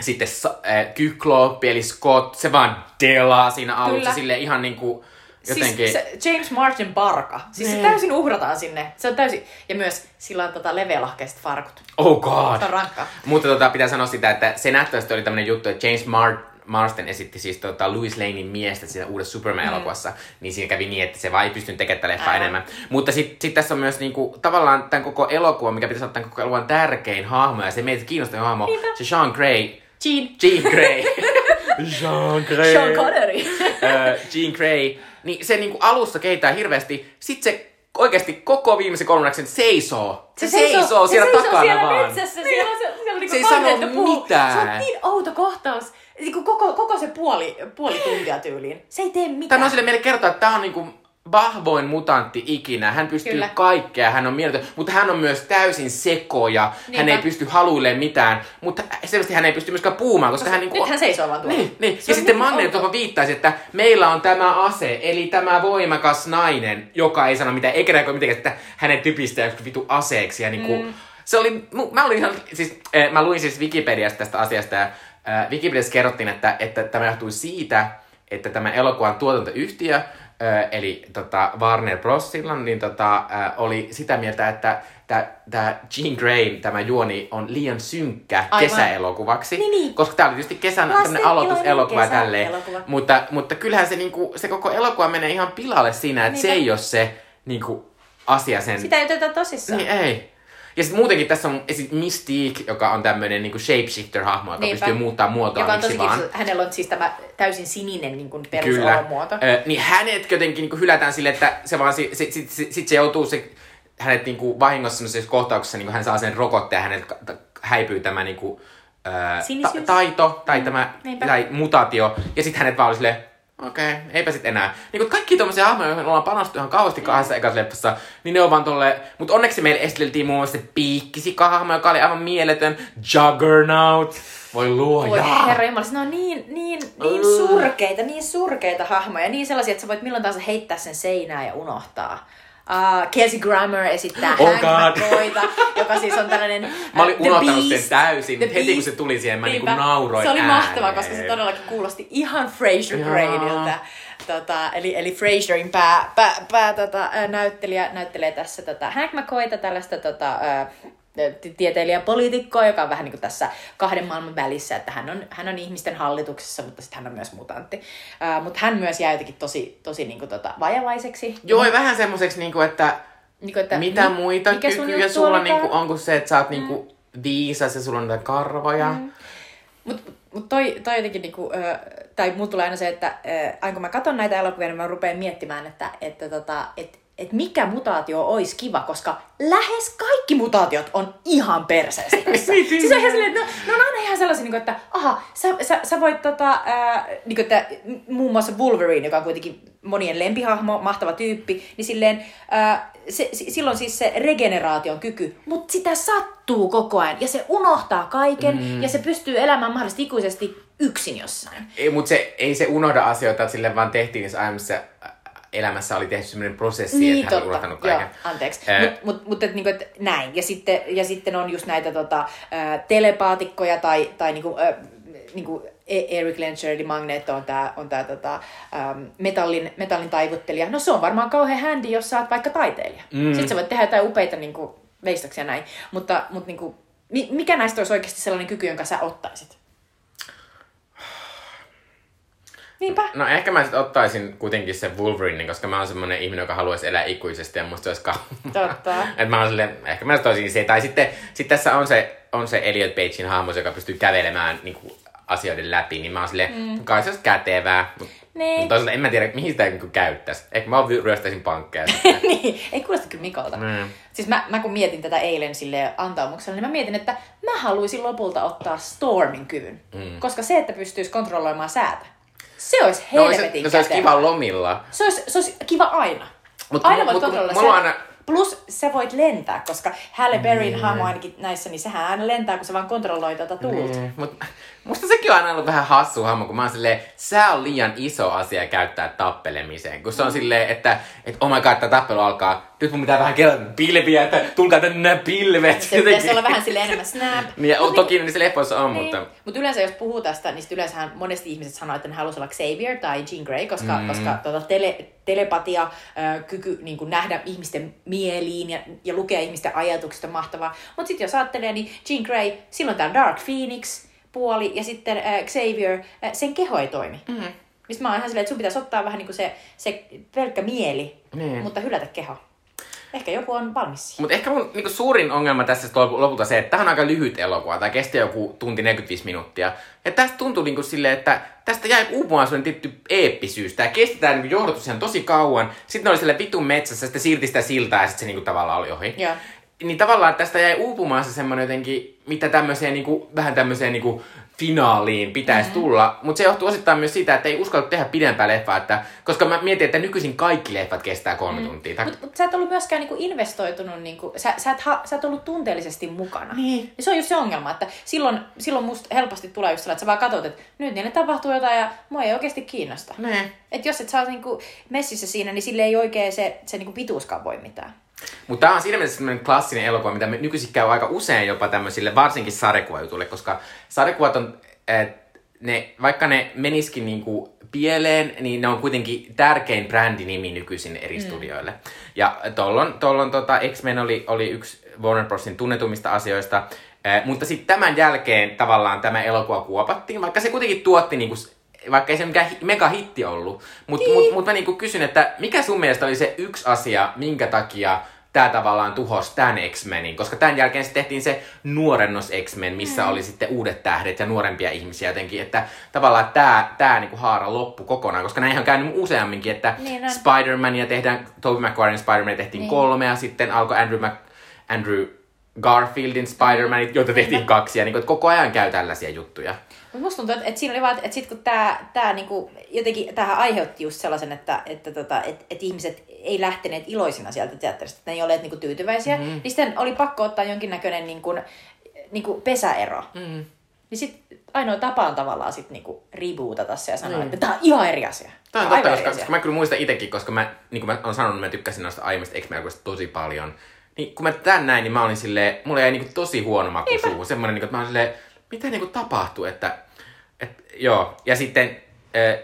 sitten ö, Kykloppi, eli Scott, se vaan delaa siinä alussa sille ihan niinku jotenkin... Siis se James Martin Barka. Siis se Niin. täysin uhrataan sinne. Se on täysin, ja myös sillä on tota leveälahkeiset farkut. Oh god! Se on rankkaa. Mutta tota, pitää sanoa sitä, että se nähtävästi oli tämmönen juttu, että James Mar- Marston esitti siis tota Louis Lanein miestä siinä uudessa Superman-elokuvassa, niin siinä kävi niin, että se vaan ei pystynyt tekemään tätä leffaa enemmän. Mutta sitten sit tässä on myös niinku, tavallaan tämän koko elokuvan, mikä pitäisi olla tämän koko elokuvan tärkein hahmo, ja se meitä kiinnostavin hahmo, Niinpä. se Sean Grey. Jean. Jean Grey. Jean Grey. Sean Connery. Jean Grey, niin se niinku alussa kehittää hirveästi, sit se oikeasti koko viimeisen kolmanneksen seisoo. Se, se seisoo, siellä se seisoo takana siellä vaan. metsässä. Siellä, on se, siellä on niinku Se ei sano puhuu. mitään. Se on niin outo kohtaus. Niinku koko, koko se puoli, puoli tuntia tyyliin. Se ei tee mitään. Tämä on sille meille kertoa, että tämä on niinku vahvoin mutantti ikinä. Hän pystyy Kyllä. Kaikkea, hän on mieletön, mutta hän on myös täysin sekoja. Hän Niinpä. ei pysty haluilemaan mitään, mutta selvästi hän ei pysty myöskään puhumaan, koska hän niinku... Nyt hän seisoo vaan tuolla. Niin, niin. Se Ja sitten niin Magneto outo. viittaisi, että meillä on tämä ase, eli tämä voimakas nainen, joka ei sano mitään, eikä reagoi mitenkään, että hänen typistää vitu aseeksi. Ja niinku, mm. Se oli, mä olin ihan, siis, äh, mä luin siis Wikipediasta tästä asiasta, ja äh, Wikipediassa kerrottiin, että, että tämä johtui siitä, että tämä elokuvan tuotantoyhtiö, eli tota, Warner Bros. silloin, niin tota, oli sitä mieltä, että tämä Jean Grey, tämä juoni, on liian synkkä Aivan. kesäelokuvaksi. Niin, niin. Koska tämä oli tietysti kesän Lasten aloituselokuva iloinen tälleen. kesäelokuva. Mutta, mutta kyllähän se, niinku, se koko elokuva menee ihan pilalle siinä, että se Niinpä. ei ole se niinku, asia sen... Sitä ei oteta tosissaan. Niin ei. Ja sitten muutenkin tässä on esit Mystique, joka on tämmöinen niinku shapeshifter-hahmo, joka Niinpä. pystyy muuttaa muotoa Joka on miksi vaan. Hänellä on siis tämä täysin sininen niin kuin perusolomuoto. Ö, niin hänet jotenkin niinku hylätään sille, että se vaan si, sit, sit, sit, sit se joutuu se hänet niinku vahingossa sellaisessa kohtauksessa niinku hän saa sen rokotteen ja hänet häipyy tämä niinku, ää, ta- taito tai tämä niinpä. tai mutaatio. Ja sitten hänet vaan oli silleen, okei, okay, eipä sit enää. Niin kaikki tommosia hahmoja, joihin ollaan panostu ihan kauheasti kahdessa ekassa leffassa, niin ne on vaan tolle... Mut onneksi meille esiteltiin muun muassa se piikkisika-hahmo, joka oli aivan mieletön. Juggernaut. Voi luoja. Voi herra jumala, ne on niin, niin, niin surkeita, niin surkeita hahmoja, niin sellaisia, että sä voit milloin tahansa heittää sen seinään ja unohtaa. Uh, Kelsey Grammer esittää Oh Hank God. McCoyta, joka siis on tällainen Mä olin uh, The unohtanut sen täysin, The heti kun Beast. se tuli siihen, mä niinku nauroin Se oli ääneen. mahtavaa, koska se todellakin kuulosti ihan Fraser Jaa. Graynilta. Tota, eli, eli Fraserin pää, pää, pää tota, näyttelijä näyttelee tässä tota, Hank McCoyta, tällaista tota, ää, tieteilijä poliitikkoa, joka on vähän niin kuin tässä kahden maailman välissä, että hän on, hän on ihmisten hallituksessa, mutta sitten hän on myös mutantti. Ää, mutta hän myös jää jotenkin tosi, tosi niin kuin tota, vajavaiseksi. Joo, ja vähän semmoiseksi, niinku, että Niin kuin, että mitä mi- muita mikä kykyjä sulla olikaan? niinku, on kuin se, että sä oot niinku viisas ja sulla on näitä karvoja. Mm. Mutta mut toi, toi jotenkin, niinku, ö, tai mulla tulee aina se, että ö, aina kun mä katson näitä elokuvia, niin mä rupean miettimään, että, että tota, et, et mikä mutaatio olisi kiva, koska lähes kaikki mutaatiot on ihan perseestä tässä. siis on ihan silleen, että ne, ne on aina ihan sellaisia, niin kuin, että aha, sä, sä, sä voit tota, ää, niin kuin, että muun muassa Wolverine, joka on kuitenkin monien lempihahmo, mahtava tyyppi, niin silleen, ää, se, si- silloin siis se regeneraation kyky, mutta sitä sattuu koko ajan ja se unohtaa kaiken mm. ja se pystyy elämään mahdollisesti ikuisesti yksin jossain. Ei, mutta se, ei se unohda asioita, että sille vaan tehtiin aiemmassa äh, elämässä oli tehty semmoinen prosessi, Niin, että hän oli unohtanut Joo, kaiken. anteeksi. Ää, Mutta mut, mut, et, niinku, et, näin. Ja sitten, ja sitten on just näitä tota, ää, telepaatikkoja tai, tai niinku, ää, niinku E- Eric Lencher, eli Magneto on tää, on tää tota, äm, metallin, metallin taivuttelija. No se on varmaan kauhean handy, jos sä oot vaikka taiteilija. Mm. Sitten sä voit tehdä jotain upeita niinku, veistoksia näin. Mutta, mutta niinku, mi- mikä näistä olisi oikeasti sellainen kyky, jonka sä ottaisit? Niinpä. No ehkä mä sit ottaisin kuitenkin sen Wolverine, koska mä oon semmonen ihminen, joka haluaisi elää ikuisesti ja musta se olisi kauan. Totta. Et mä oon silleen, ehkä mä toisin se. Tai sitten sit tässä on se, on se Elliot Pagein hahmo, joka pystyy kävelemään niin asioiden läpi, niin mä oon silleen, mm. kai se olisi kätevää. Mutta Niin. mut toisaalta en mä tiedä, mihin sitä niin käyttäisi. Ehkä mä ryöstäisin pankkeja. niin, ei kuulosta kyllä Mikolta. Mm. Siis mä, mä kun mietin tätä eilen sille antaumuksella, niin mä mietin, että mä haluaisin lopulta ottaa Stormin kyvyn. Mm. Koska se, että pystyisi kontrolloimaan säätä, se olisi no, helvetin se, no, se olisi kätevää. kiva lomilla. Se olisi, se olisi kiva aina. Mut aina voit mut kontrolloida mulla on säätä. aina- Plus sä voit lentää, koska Halle Berryn hahmo ainakin näissä, niin sehän aina lentää, kun se vaan kontrolloi tätä tuulta. Mm, mut musta sekin on aina ollut vähän hassu hahmo, kun mä oon silleen, sä on liian iso asia käyttää tappelemiseen. Kun se on silleen, että, että oh my god, tää tappelu alkaa. Nyt mun pitää vähän kelata pilviä, että tulkaa tänne nämä pilvet. Se pitäisi olla vähän sille enemmän snap. Niin, Mut toki niin se leffoissa on, Niin. mutta... Mutta yleensä jos puhuu tästä, niin yleensähän monesti ihmiset sanoo, että ne haluaisi olla Xavier tai Jean Grey, koska, mm. koska tuota tele, telepatia, kyky niin kuin nähdä ihmisten mieliin ja, ja lukea ihmisten ajatukset on mahtavaa. Mutta sitten jos ajattelee, niin Jean Grey, silloin tämä Dark Phoenix puoli ja sitten äh, Xavier, äh, sen keho ei toimi. Mm. Mistä mä oon ihan silleen, että sun pitäisi ottaa vähän niin kuin se, se pelkkä mieli, Niin. mutta hylätä keho. Ehkä joku on valmis siihen. Mutta ehkä mun niinku, suurin ongelma tässä lopulta se, että tämä on aika lyhyt elokuva. Tämä kesti joku tunti 45 minuuttia. Ja tästä tuntui niinku silleen, että tästä jäi uupumaan sellainen tietty eeppisyys. Tämä kesti tämä niinku, johdatus ihan tosi kauan. Sitten ne oli siellä vitun metsässä, sitten siirti sitä siltaa ja sitten se niinku, tavallaan oli ohi. Joo. Niin tavallaan tästä jäi uupumaan se semmoinen jotenkin, mitä tämmöiseen niinku, vähän tämmöiseen niinku, finaaliin pitäisi mm-hmm. tulla. Mutta se johtuu osittain myös siitä, että ei uskalla tehdä pidempää leffaa. Että, koska mä mietin, että nykyisin kaikki leffat kestää kolme mm. tuntia. Mutta mut sä et ollut myöskään niinku investoitunut, niinku, sä, sä, et ha, sä et ollut tunteellisesti mukana. Niin. Ja se on just se ongelma, että silloin, silloin musta helposti tulee just sellainen, että sä vaan katsot, että nyt niille tapahtuu jotain ja mua ei oikeasti kiinnosta. Nee. Et jos et saa niinku messissä siinä, niin sille ei oikein se, se niinku pituuskaan voi mitään. Mutta tämä on siinä mielessä semmoinen klassinen elokuva, mitä me nykyisin käy aika usein jopa tämmöisille, varsinkin sarjakuvajutuille, koska sarjakuvat on, äh, ne, vaikka ne meniskin niinku pieleen, niin ne on kuitenkin tärkein brändinimi nykyisin eri mm. studioille. Ja tollon, tollon tota, X-Men oli, oli yksi Warner Brosin tunnetummista asioista, äh, mutta sitten tämän jälkeen tavallaan tämä elokuva kuopattiin, vaikka se kuitenkin tuotti niinku vaikka ei se mikään mega hitti ollut. Mutta niin. mut, mut mä niinku kysyn, että mikä sun mielestä oli se yksi asia, minkä takia tämä tavallaan tuhos tämän X-Menin, koska tämän jälkeen sitten tehtiin se nuorennos X-Men, missä mm. oli sitten uudet tähdet ja nuorempia ihmisiä jotenkin, että tavallaan tämä, tämä niinku haara loppu kokonaan, koska näinhän on käynyt useamminkin, että Niin on. Spider-Mania tehdään, Tobey Maguirein Spider-Man tehtiin Niin. kolme ja sitten alkoi Andrew, Mac, Andrew Garfieldin Spider-Manit, joita tehtiin kaksi ja niin kuin, että koko ajan käy tällaisia juttuja. Mutta musta tuntuu, että, että siinä oli vaan, että sit kun tää, tää niinku, jotenkin tähän aiheutti just sellaisen, että, että, tota, että, että ihmiset ei lähteneet iloisina sieltä teatterista, että ne ei olleet niinku tyytyväisiä, mm. niin sitten oli pakko ottaa jonkinnäköinen niinku, niinku pesäero. Mm. Niin sit ainoa tapa on tavallaan sit niinku rebootata se ja sanoa, että tää on ihan eri asia. Tämä on totta, koska, koska mä kyllä muistan itsekin, koska mä, niin kuin mä oon sanonut, mä tykkäsin noista aiemmista x tosi paljon. Niin kun mä tän näin, niin mä olin silleen, mulla jäi niinku tosi huono maku suuhun. Semmoinen, niinku, että mä olin silleen, mitä niinku tapahtuu, että, et, joo. Ja sitten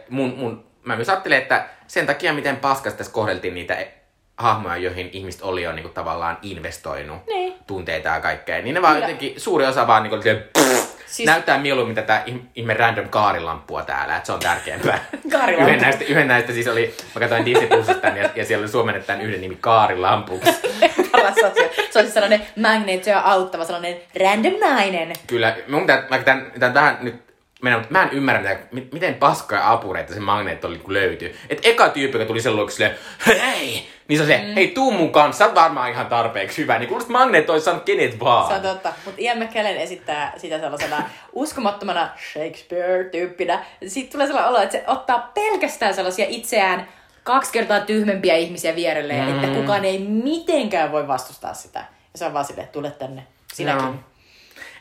mun, mun, mä myös ajattelin, että sen takia, miten paskas tässä kohdeltiin niitä e- hahmoja, joihin ihmiset oli jo niinku tavallaan investoinut Niin. tunteita ja kaikkea, niin ne vaan Kyllä. jotenkin, suuri osa vaan niinku silleen, pff, Siis- näyttää mieluummin tätä ihm- ihme random kaarilampua täällä, että se on tärkeämpää. Yhden näistä, yhden näistä siis oli, mä katsoin Disney Plusista ja, ja siellä oli suomennettu tämän yhden nimi Kaarilampuksi. Paras asia. Se on siis sellainen magneettia auttava, sellainen random nainen. Kyllä, mun pitää, mä tämän, tämän tähän nyt mennä, mutta mä en ymmärrä, mitä, mi- miten paskoja apureita se magneetti löytyi. Et eka tyyppi, joka tuli sen luokse silleen, hei! Niin se on se, hei tuu mun kanssa, sä varmaan ihan tarpeeksi hyvä. Niin kuulostaa, magneet olisi saanut kenet vaan. Se on totta. Mutta Ian McKellen esittää sitä sellaisena uskomattomana Shakespeare-tyyppinä. Sitten tulee sellainen olo, että se ottaa pelkästään sellaisia itseään kaksi kertaa tyhmempiä ihmisiä vierelleen, mm. että kukaan ei mitenkään voi vastustaa sitä. Ja se on vaan silleen, tule tänne, sinäkin. Joo.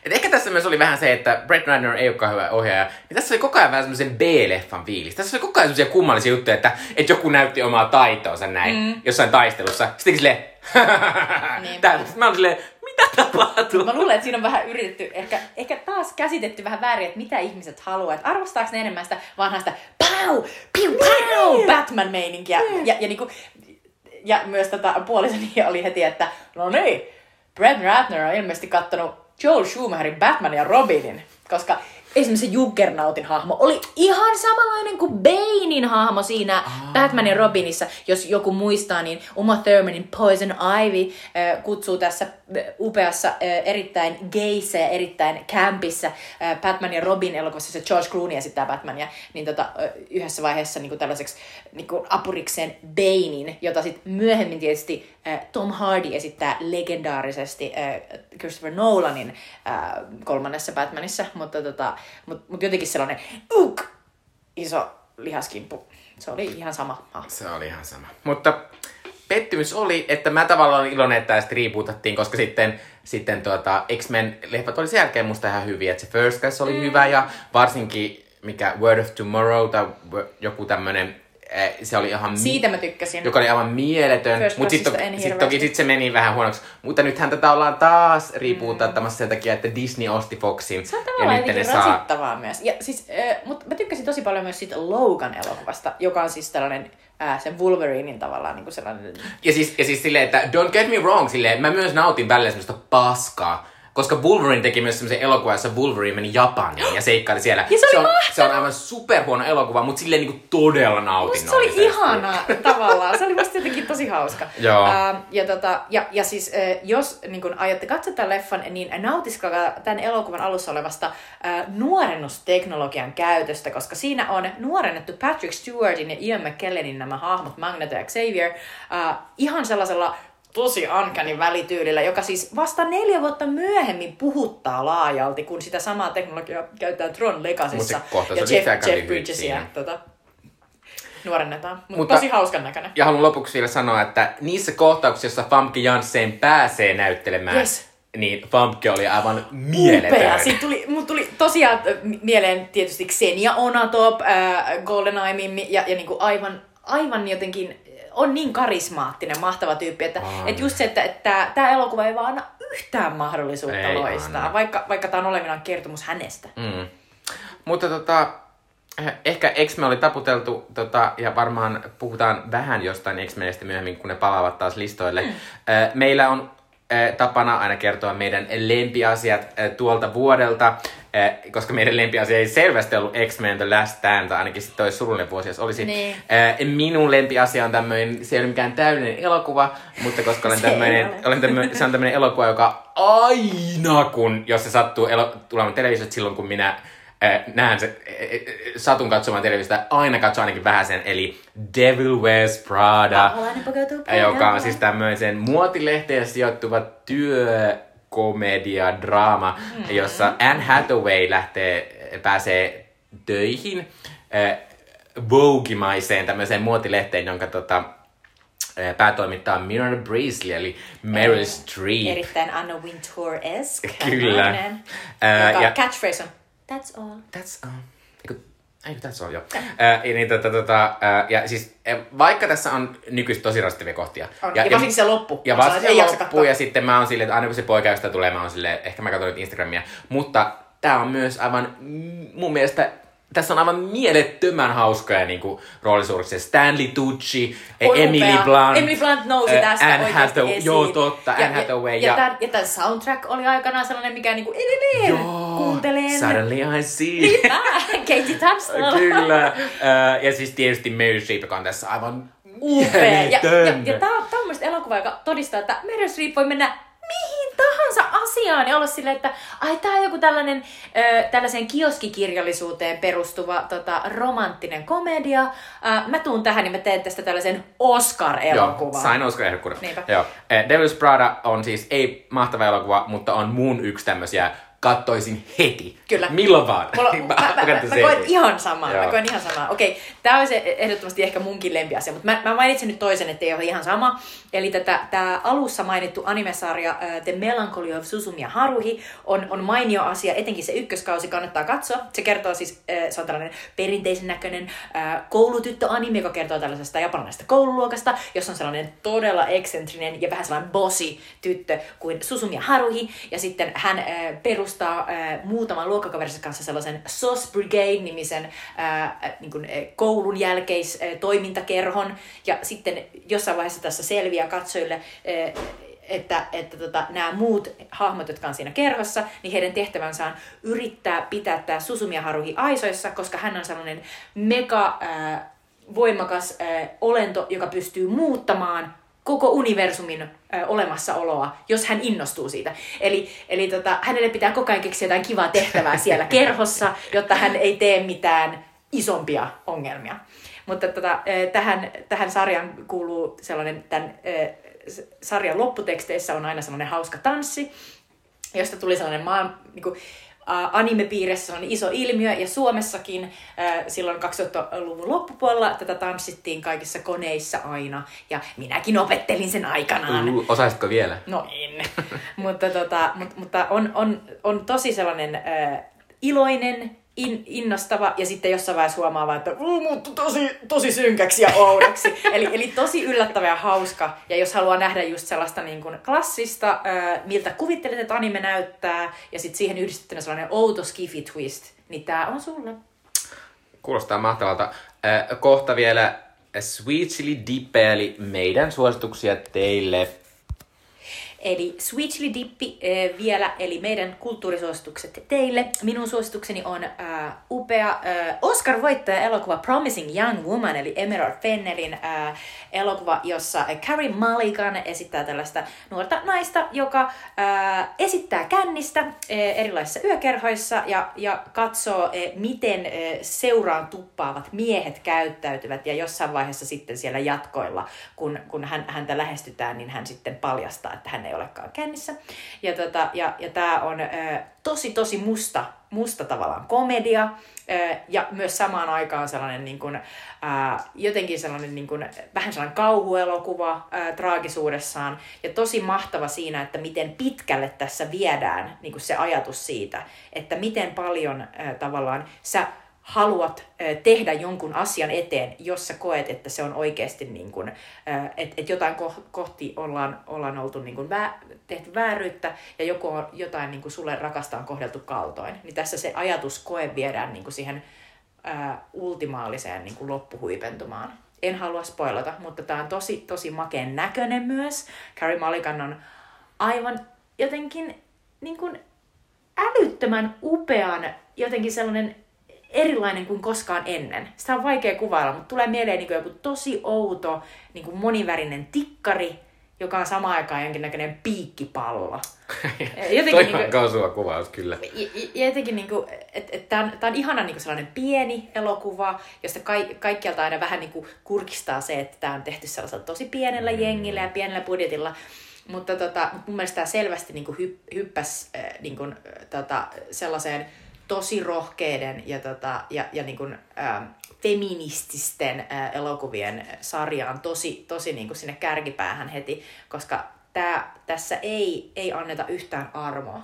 Et ehkä tässä myös oli vähän se, että Brett Ratner ei olekaan hyvä ohjaaja. Niin tässä oli koko ajan vähän semmoisen B-leffan fiilis. Tässä oli koko ajan semmoisia kummallisia juttuja, että, että joku näytti omaa taitoonsa näin mm. jossain taistelussa. Sitten silleen, Niinpä. Tää, mä olin silleen, mitä tapahtuu? Mä luulen, että siinä on vähän yritetty, ehkä, ehkä taas käsitetty vähän väärin, että mitä ihmiset haluaa. Että arvostaako ne enemmän sitä vanhasta pau, piu, pau, Batman-meininkiä. Ja, ja, niinku, ja myös tätä puolisoni oli heti, että no niin, Brett Ratner on ilmeisesti kattonut Joel Schumacherin Batman ja Robinin, koska esimerkiksi se Juggernautin hahmo oli ihan samanlainen kuin Banein hahmo siinä Batman ja Robinissa. Jos joku muistaa, niin Uma Thurmanin Poison Ivy äh, kutsuu tässä upeassa, erittäin geissä ja erittäin kämpissä Batman ja Robin elokuvassa, jossa George Clooney esittää Batmania, niin tota, yhdessä vaiheessa niin kuin tällaiseksi niin kuin apurikseen Banein, jota sitten myöhemmin tietysti Tom Hardy esittää legendaarisesti Christopher Nolanin kolmannessa Batmanissa, mutta tota, mut, mut jotenkin sellainen uk, iso lihaskimppu. Se oli ihan sama hahmo. Se oli ihan sama. Mutta pettymys oli, että mä tavallaan olin iloinen, että tästä rebootattiin, koska sitten, sitten tuota, X-Men-leffat oli sen jälkeen musta ihan hyviä. Että se First Class oli mm. hyvä ja varsinkin mikä Word of Tomorrow tai joku tämmönen, se oli ihan... Siitä mä tykkäsin. joka oli aivan mieletön, mutta sitten en sit toki sit se meni vähän huonoksi. Mutta nythän tätä ollaan taas rebootattamassa sen takia, että Disney osti Foxin. Se on ja tavallaan ne jotenkin saa... rasittavaa myös. Ja siis, äh, mutta mä tykkäsin tosi paljon myös siitä Logan-elokuvasta, joka on siis tällainen äh, sen Wolverinin tavallaan niin kuin sellainen... Ja siis, ja siis silleen, että don't get me wrong, silleen, mä myös nautin välillä semmoista paskaa. Koska Wolverine teki myös semmoisen elokuvan, jossa Wolverine meni Japaniin ja seikkaili siellä. Ja se oli on, mahtava! se on aivan superhuono elokuva, mutta silleen niinku todella Musta se oli nautinnollisesti. ihanaa tavallaan. Se oli musta jotenkin tosi hauska. Joo. Ähm, ja, tota, ja, ja siis äh, jos niin kun aiotte katsoa tämän leffan, niin nautiskelkaa tämän elokuvan alussa olevasta äh, nuorennusteknologian käytöstä, koska siinä on nuorennettu Patrick Stewartin ja Ian McKellenin nämä hahmot, Magneto ja Xavier, äh, ihan sellaisella tosi uncanny välityylillä, joka siis vasta neljä vuotta myöhemmin puhuttaa laajalti, kun sitä samaa teknologiaa käytetään Tron Legacyssa. Mut ja Jeff, Jeff Bridgesia tota, nuorennetaan. Mutta, Mutta- tosi hauskan näköinen. Ja haluan lopuksi vielä sanoa, että niissä kohtauksissa, joissa Famke Janssen pääsee näyttelemään, Yes. niin Famke oli aivan mieletön. Upea. Siitä tuli, mut tuli tosiaan äh, mieleen tietysti Xenia Onatop, äh, GoldenEye Mimmi ja, ja niinku aivan, aivan jotenkin on niin karismaattinen, mahtava tyyppi, että On. et just se, että, että tämä elokuva ei vaan anna yhtään mahdollisuutta Ei loistaa, anna. vaikka, vaikka tämä on olevinaan kertomus hänestä. Mm. Mutta tota, eh, ehkä X-Men oli taputeltu, tota, ja varmaan puhutaan vähän jostain X-Menistä myöhemmin, kun ne palaavat taas listoille. Mm. Meillä on tapana aina kertoa meidän lempiasiat äh, tuolta vuodelta, äh, koska meidän lempiasia ei selvästi ollut X-Men The Last Stand, tai ainakin sitten toi surullinen vuosi, jos olisi. Niin. Minun lempiasia on tämmöinen, se ei ole mikään täydellinen elokuva, mutta koska olen Se tämmöinen, ole. olen tämmöinen, se on tämmöinen elokuva, joka aina kun, jos se sattuu elo, tulemaan televisiosta silloin, kun minä näen se, äh, äh, satun katsomaan televisiota, aina katson ainakin vähän sen, eli Devil Wears Prada, pukeutuu joka on siis tämmöisen muotilehteen sijoittuva työkomedia, draama, mm-hmm. jossa Anne Hathaway lähtee, pääsee töihin äh, Vogue-maiseen tämmöiseen muotilehteen, jonka tota, äh, päätoimittaa Miranda Bracely, eli Meryl Streep. Erittäin Anna Wintour-esque. Kyllä. Ää, Joka ja- catchphrase on, that's all. That's all. Eiku, eiku that's all, joo. Ja, niin, tota, tota, ää, ja siis, vaikka tässä on nykyistä tosi rasittavia kohtia. On. Ja varsinkin se loppu. Ja varsinkin se ei loppu, katsoa. ja sitten mä oon silleen, että aina kun se poikaystä tulee, mä oon silleen, ehkä mä katson nyt Instagramia. Mutta tää on myös aivan, mm, mun mielestä, tässä on aivan mielettömän hauskoja niinku, roolisuuksia. Stanley Tucci, On Emily upea. Blunt. Emily Blunt nousi ä, tästä Anne Hathaway, esiin. joo totta, Anne Hathaway. Ja, ja, tämän, ja tämän soundtrack oli aikanaan sellainen, mikä niinku edelleen kuuntelen. Suddenly I see. Katie Tunstall. Kyllä. Ää, ja siis tietysti Meryl Streep, joka on tässä aivan Upea. Ja, ja, mieletön. ja tämä on tämmöistä elokuva, joka todistaa, että Meryl Streep voi mennä mihin tahansa asiaan ja olla silleen, että ai tää on joku tällainen, ö, tällaiseen kioskikirjallisuuteen perustuva tota, romanttinen komedia. Ö, mä tuun tähän ja mä teen tästä tällaisen Oscar-elokuvan. Joo, sain Oscar ehdokkuuden. Niinpä. Joo. Eh, Devil's Prada on siis ei mahtava elokuva, mutta on muun yksi tämmösiä kattoisin heti. Kyllä. Milloin vaan. Mulla, mä, mä, mä, mä, koen ihan samaa. Joo. Mä koen ihan samaa. Okei, tää on se ehdottomasti ehkä munkin lempiasia, mutta mä, mä mainitsin nyt toisen, ettei ole ihan sama. Eli tätä, tää alussa mainittu animesarja uh, The Melancholy of Susumi ja Haruhi on, on mainio asia, etenkin se ykköskausi kannattaa katsoa. Se kertoo siis, uh, se on tällainen perinteisen näköinen uh, koulutyttöanime, joka kertoo tällaisesta japanilaisesta koululuokasta, jossa on sellainen todella eksentrinen ja vähän sellainen bossi tyttö kuin Susumi ja Haruhi. Ja sitten hän äh, perustaa äh, muutaman luokkakaverinsa kanssa sellaisen SOS Brigade-nimisen äh, niin kuin, koulun jälkeis äh, toimintakerhon. Ja sitten jossain vaiheessa tässä selviää katsojille, äh, että, että tota, nämä muut hahmot, jotka on siinä kerhossa, niin heidän tehtävänsä on yrittää pitää tämä Susumi ja Haruhi aisoissa, koska hän on sellainen mega äh, voimakas äh, olento, joka pystyy muuttamaan koko universumin ö, olemassaoloa, jos hän innostuu siitä. Eli, eli tota, hänelle pitää koko ajan keksiä jotain kivaa tehtävää siellä kerhossa, jotta hän ei tee mitään isompia ongelmia. Mutta tota, tähän, tähän sarjan kuuluu sellainen, tämän sarjan lopputeksteissä on aina sellainen hauska tanssi, josta tuli sellainen maan, niin kuin, animepiirissä sellainen iso ilmiö, ja Suomessakin silloin 2000-luvun loppupuolella tätä tanssittiin kaikissa koneissa aina, ja minäkin opettelin sen aikanaan. Uh, osaisitko vielä? No en. mutta tota, mut, mutta on, on, on tosi sellainen äh, iloinen, in, innostava ja sitten jossain vaiheessa huomaa vaan, että "Uu, muuttui tosi, tosi synkäksi ja oudoksi. eli, eli tosi yllättävä ja hauska. Ja jos haluaa nähdä just sellaista niin kuin klassista, äh, miltä kuvittelet, että anime näyttää, ja sitten siihen yhdistettynä sellainen outo skifi twist, niin tää on sulle. Kuulostaa mahtavalta. Äh, kohta vielä Sweet Chili Dippe, eli meidän suosituksia teille. Eli Sweet Chili Dippi äh, vielä, eli meidän kulttuurisuositukset teille. Minun suositukseni on äh, upea äh, Oscar-voittaja elokuva Promising Young Woman, eli Emerald Fennelin äh, elokuva, jossa Carrie Mulligan esittää tällaista nuorta naista, joka äh, esittää kännistä äh, erilaisissa yökerhoissa ja, ja katsoo, äh, miten äh, seuraan tuppaavat miehet käyttäytyvät ja jossain vaiheessa sitten siellä jatkoilla, kun, kun hän, häntä lähestytään, niin hän sitten paljastaa, että hän ei olekaan kännissä. Ja, tota, ja, ja tämä on ö, tosi, tosi musta, musta tavallaan komedia ö, ja myös samaan aikaan sellainen niin kuin, ä, jotenkin sellainen niin kuin, vähän sellainen kauhuelokuva ä, traagisuudessaan ja tosi mahtava siinä, että miten pitkälle tässä viedään niin se ajatus siitä, että miten paljon ä, tavallaan sä haluat tehdä jonkun asian eteen, jos sä koet, että se on oikeasti niin kuin, että et jotain ko- kohti ollaan, ollaan oltu niin kuin tehty vääryyttä ja joku on, jotain niin kuin sulle rakasta on kohdeltu kaltoin. Niin tässä se ajatus koe viedään niin kuin siihen ultimaaliseen niin kuin loppuhuipentumaan. En halua spoilata, mutta tämä on tosi, tosi makeen näköinen myös. Carrie Mulligan on aivan jotenkin niin kuin älyttömän upean, jotenkin sellainen erilainen kuin koskaan ennen. Sitä on vaikea kuvailla, mutta tulee mieleen niin kuin joku tosi outo, niin kuin monivärinen tikkari, joka on samaan aikaan jonkinnäköinen piikkipallo. Jotenkin Toi niin kuin, on kuvaus, kyllä. Jotenkin, niin kuin, että et tämä on, tää on ihana niin kuin sellainen pieni elokuva, josta ka, kaikkialta aina vähän niin kuin kurkistaa se, että tämä on tehty sellaisella tosi pienellä mm. jengillä ja pienellä budjetilla. Mutta tota, mun mielestä tämä selvästi niin kuin hyp, hyppäsi äh, niin kuin, äh, tota, sellaiseen tosi rohkeiden ja, tota, ja, ja niin kuin, äh, feminististen äh, elokuvien sarjaan tosi, tosi niin kuin sinne kärkipäähän heti, koska tää, tässä ei, ei anneta yhtään armoa.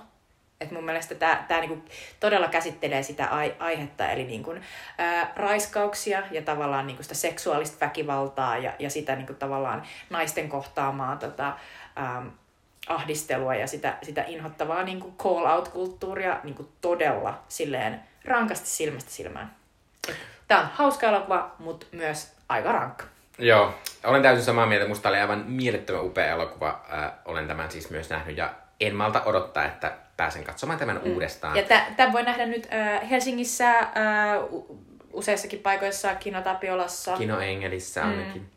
Et mun mielestä tämä niinku todella käsittelee sitä ai, aihetta, eli niinku, ää, raiskauksia ja tavallaan niinku sitä seksuaalista väkivaltaa ja, ja sitä niinku tavallaan naisten kohtaamaa tota, ää, ahdistelua ja sitä, sitä inhottavaa niinku call-out-kulttuuria niinku todella silleen rankasti silmästä silmään. Tämä on hauska elokuva, mutta myös aika rankka. Joo, olen täysin samaa mieltä. Musta oli aivan mielettömän upea elokuva. Äh, olen tämän siis myös nähnyt ja en malta odottaa, että pääsen katsomaan tämän mm. uudestaan. Ja tämän voi nähdä nyt äh, Helsingissä, äh, useissakin paikoissa, Kino Tapiolassa. Kino Engelissä mm. ainakin. Mm.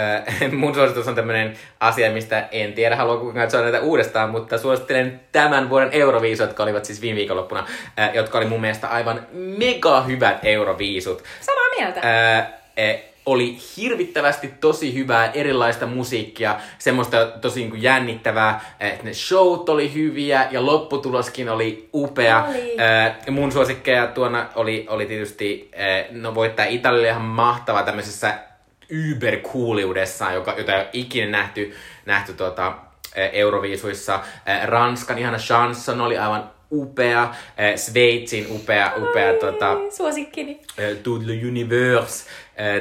mun suositus on tämmöinen asia, mistä en tiedä, haluanko katsoa näitä uudestaan, mutta suosittelen tämän vuoden Euroviisut, jotka olivat siis viime viikonloppuna, äh, jotka oli mun mielestä aivan mega hyvät Euroviisut. Samaa mieltä. Äh, oli hirvittävästi tosi hyvää erilaista musiikkia, semmoista tosi niin kuin jännittävää, että ne showt oli hyviä ja lopputuloskin oli upea. Oli. Äh, mun suosikkeja tuona oli, oli tietysti, äh, no voittaa Italia ihan mahtava tämmöisessä yberkuuliudessaan, joka, jota ei ole ikinä nähty, nähty tuota, Euroviisuissa. Ranskan ihana chanson oli aivan upea, Sveitsin upea, upea Ai, tota, suosikkini. Tout le univers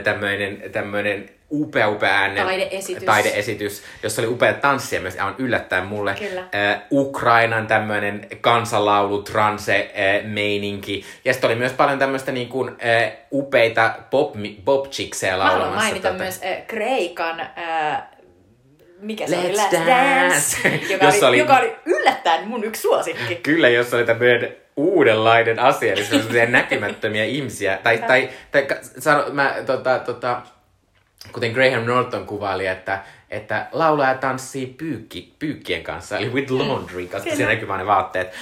tämmöinen, tämmöinen upea, upea äänen taideesitys. taideesitys, jossa oli upea tanssia myös aivan yllättäen mulle. Kyllä. Ukrainan tämmöinen kansanlaulu, transe-meininki. Ja sitten oli myös paljon tämmöistä niin kuin, upeita pop, pop laulamassa. Mä haluan mainita tota. myös äh, Kreikan äh, mikä se Let's oli? Dance, dance. joka, oli, oli, joka oli yllättäen mun yksi suosikki. Kyllä, jos oli tämmöinen uudenlainen asia, eli sellaisia näkymättömiä ihmisiä. Tai, tai, tai sano, mä, tota, tota, kuten Graham Norton kuvaili, että, että laulaja tanssii pyykki, pyykkien kanssa, eli with laundry, koska mm. siinä näkyy vaan ne vaatteet.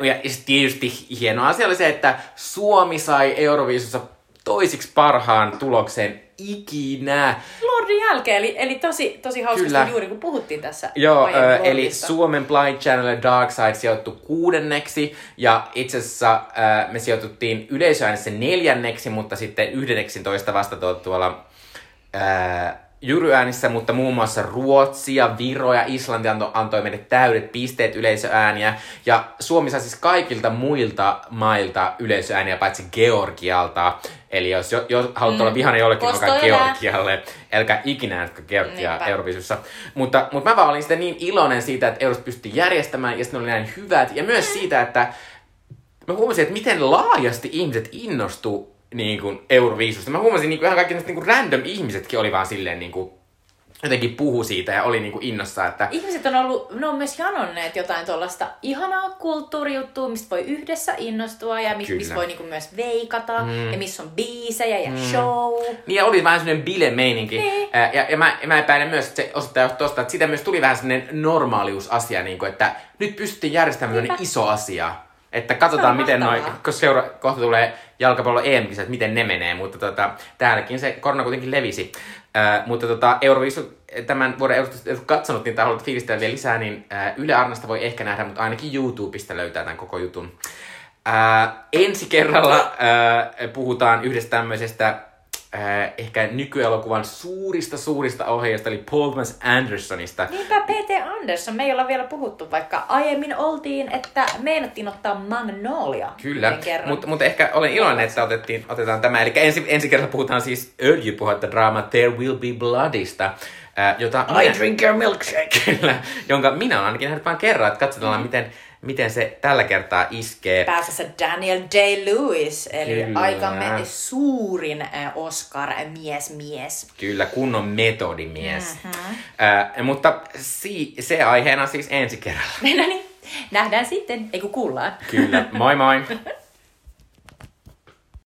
Ja tietysti hieno asia oli se, että Suomi sai Euroviisussa toisiksi parhaan tuloksen ikinä. Lordin jälkeen, eli, eli tosi, tosi hauskasti Kyllä. juuri kun puhuttiin tässä. Joo, ö, eli Suomen Blind Channel Dark Side sijoittui kuudenneksi, ja itse asiassa ö, me sijoituttiin yleisöäänessä neljänneksi, mutta sitten toista vasta tuolla ö, juryäänissä, mutta muun muassa Ruotsi ja Viro ja Islanti antoi, antoi meille täydet pisteet yleisöääniä. Ja Suomi sai siis kaikilta muilta mailta yleisöääniä, paitsi Georgialta. Eli jos, jos haluat mm. olla vihainen jollekin, joka Georgialle, älkää ikinä äänetkö Georgiaa Euroviisussa. Mutta, mutta mä vaan olin sitten niin iloinen siitä, että Euros pystyi järjestämään ja sitten oli näin hyvät. Ja myös siitä, että mä huomasin, että miten laajasti ihmiset innostuu niin kuin Euroviisusta. Mä huomasin niin kuin ihan kaikki niin kuin random ihmisetkin oli vaan silleen niin kuin, jotenkin puhu siitä ja oli niinku innossa, että... Ihmiset on ollut, ne on myös janonneet jotain tuollaista ihanaa kulttuurijuttua, mistä voi yhdessä innostua ja missä mis voi niinku myös veikata mm. ja missä on biisejä ja mm. show. Niin ja oli vähän semmoinen bile-meininki. Niin. Ja, ja mä, ja mä epäilen myös, että se osoittaa tosta, että siitä myös tuli vähän semmoinen normaaliusasia, niinku, että nyt pystyttiin järjestämään iso asia että katsotaan, miten noin, koska seura, kohta tulee jalkapallo em että miten ne menee, mutta tota, täälläkin se korona kuitenkin levisi. Äh, mutta tota, Euroviisu tämän vuoden Euroviisu katsonut, niin haluat fiilistellä vielä lisää, niin äh, Yle Arnasta voi ehkä nähdä, mutta ainakin YouTubesta löytää tämän koko jutun. Äh, ensi kerralla äh, puhutaan yhdestä tämmöisestä äh, ehkä nykyelokuvan suurista suurista ohjaajista, eli Paul Thomas Andersonista. Niinpä P.T. Anderson, me ei olla vielä puhuttu, vaikka aiemmin oltiin, että meinattiin ottaa Magnolia. Kyllä, mutta mut ehkä olen iloinen, että otettiin, otetaan tämä. Eli ensi, ensi kerralla puhutaan siis öljypuhetta draama There Will Be Bloodista. Äh, jota I minä, drink your milkshake. Kyllä, jonka minä olen ainakin nähnyt vain kerran, että katsotaan, mm. miten miten se tällä kertaa iskee. Pääsessä Daniel Day-Lewis, eli Kyllä. aikamme suurin äh, Oscar-mies-mies. Kyllä, kunnon metodimies. Mhm. Äh, mutta si- se aiheena siis ensi kerralla. no niin, nähdään sitten, ei kun kuullaan. Kyllä, moi moi!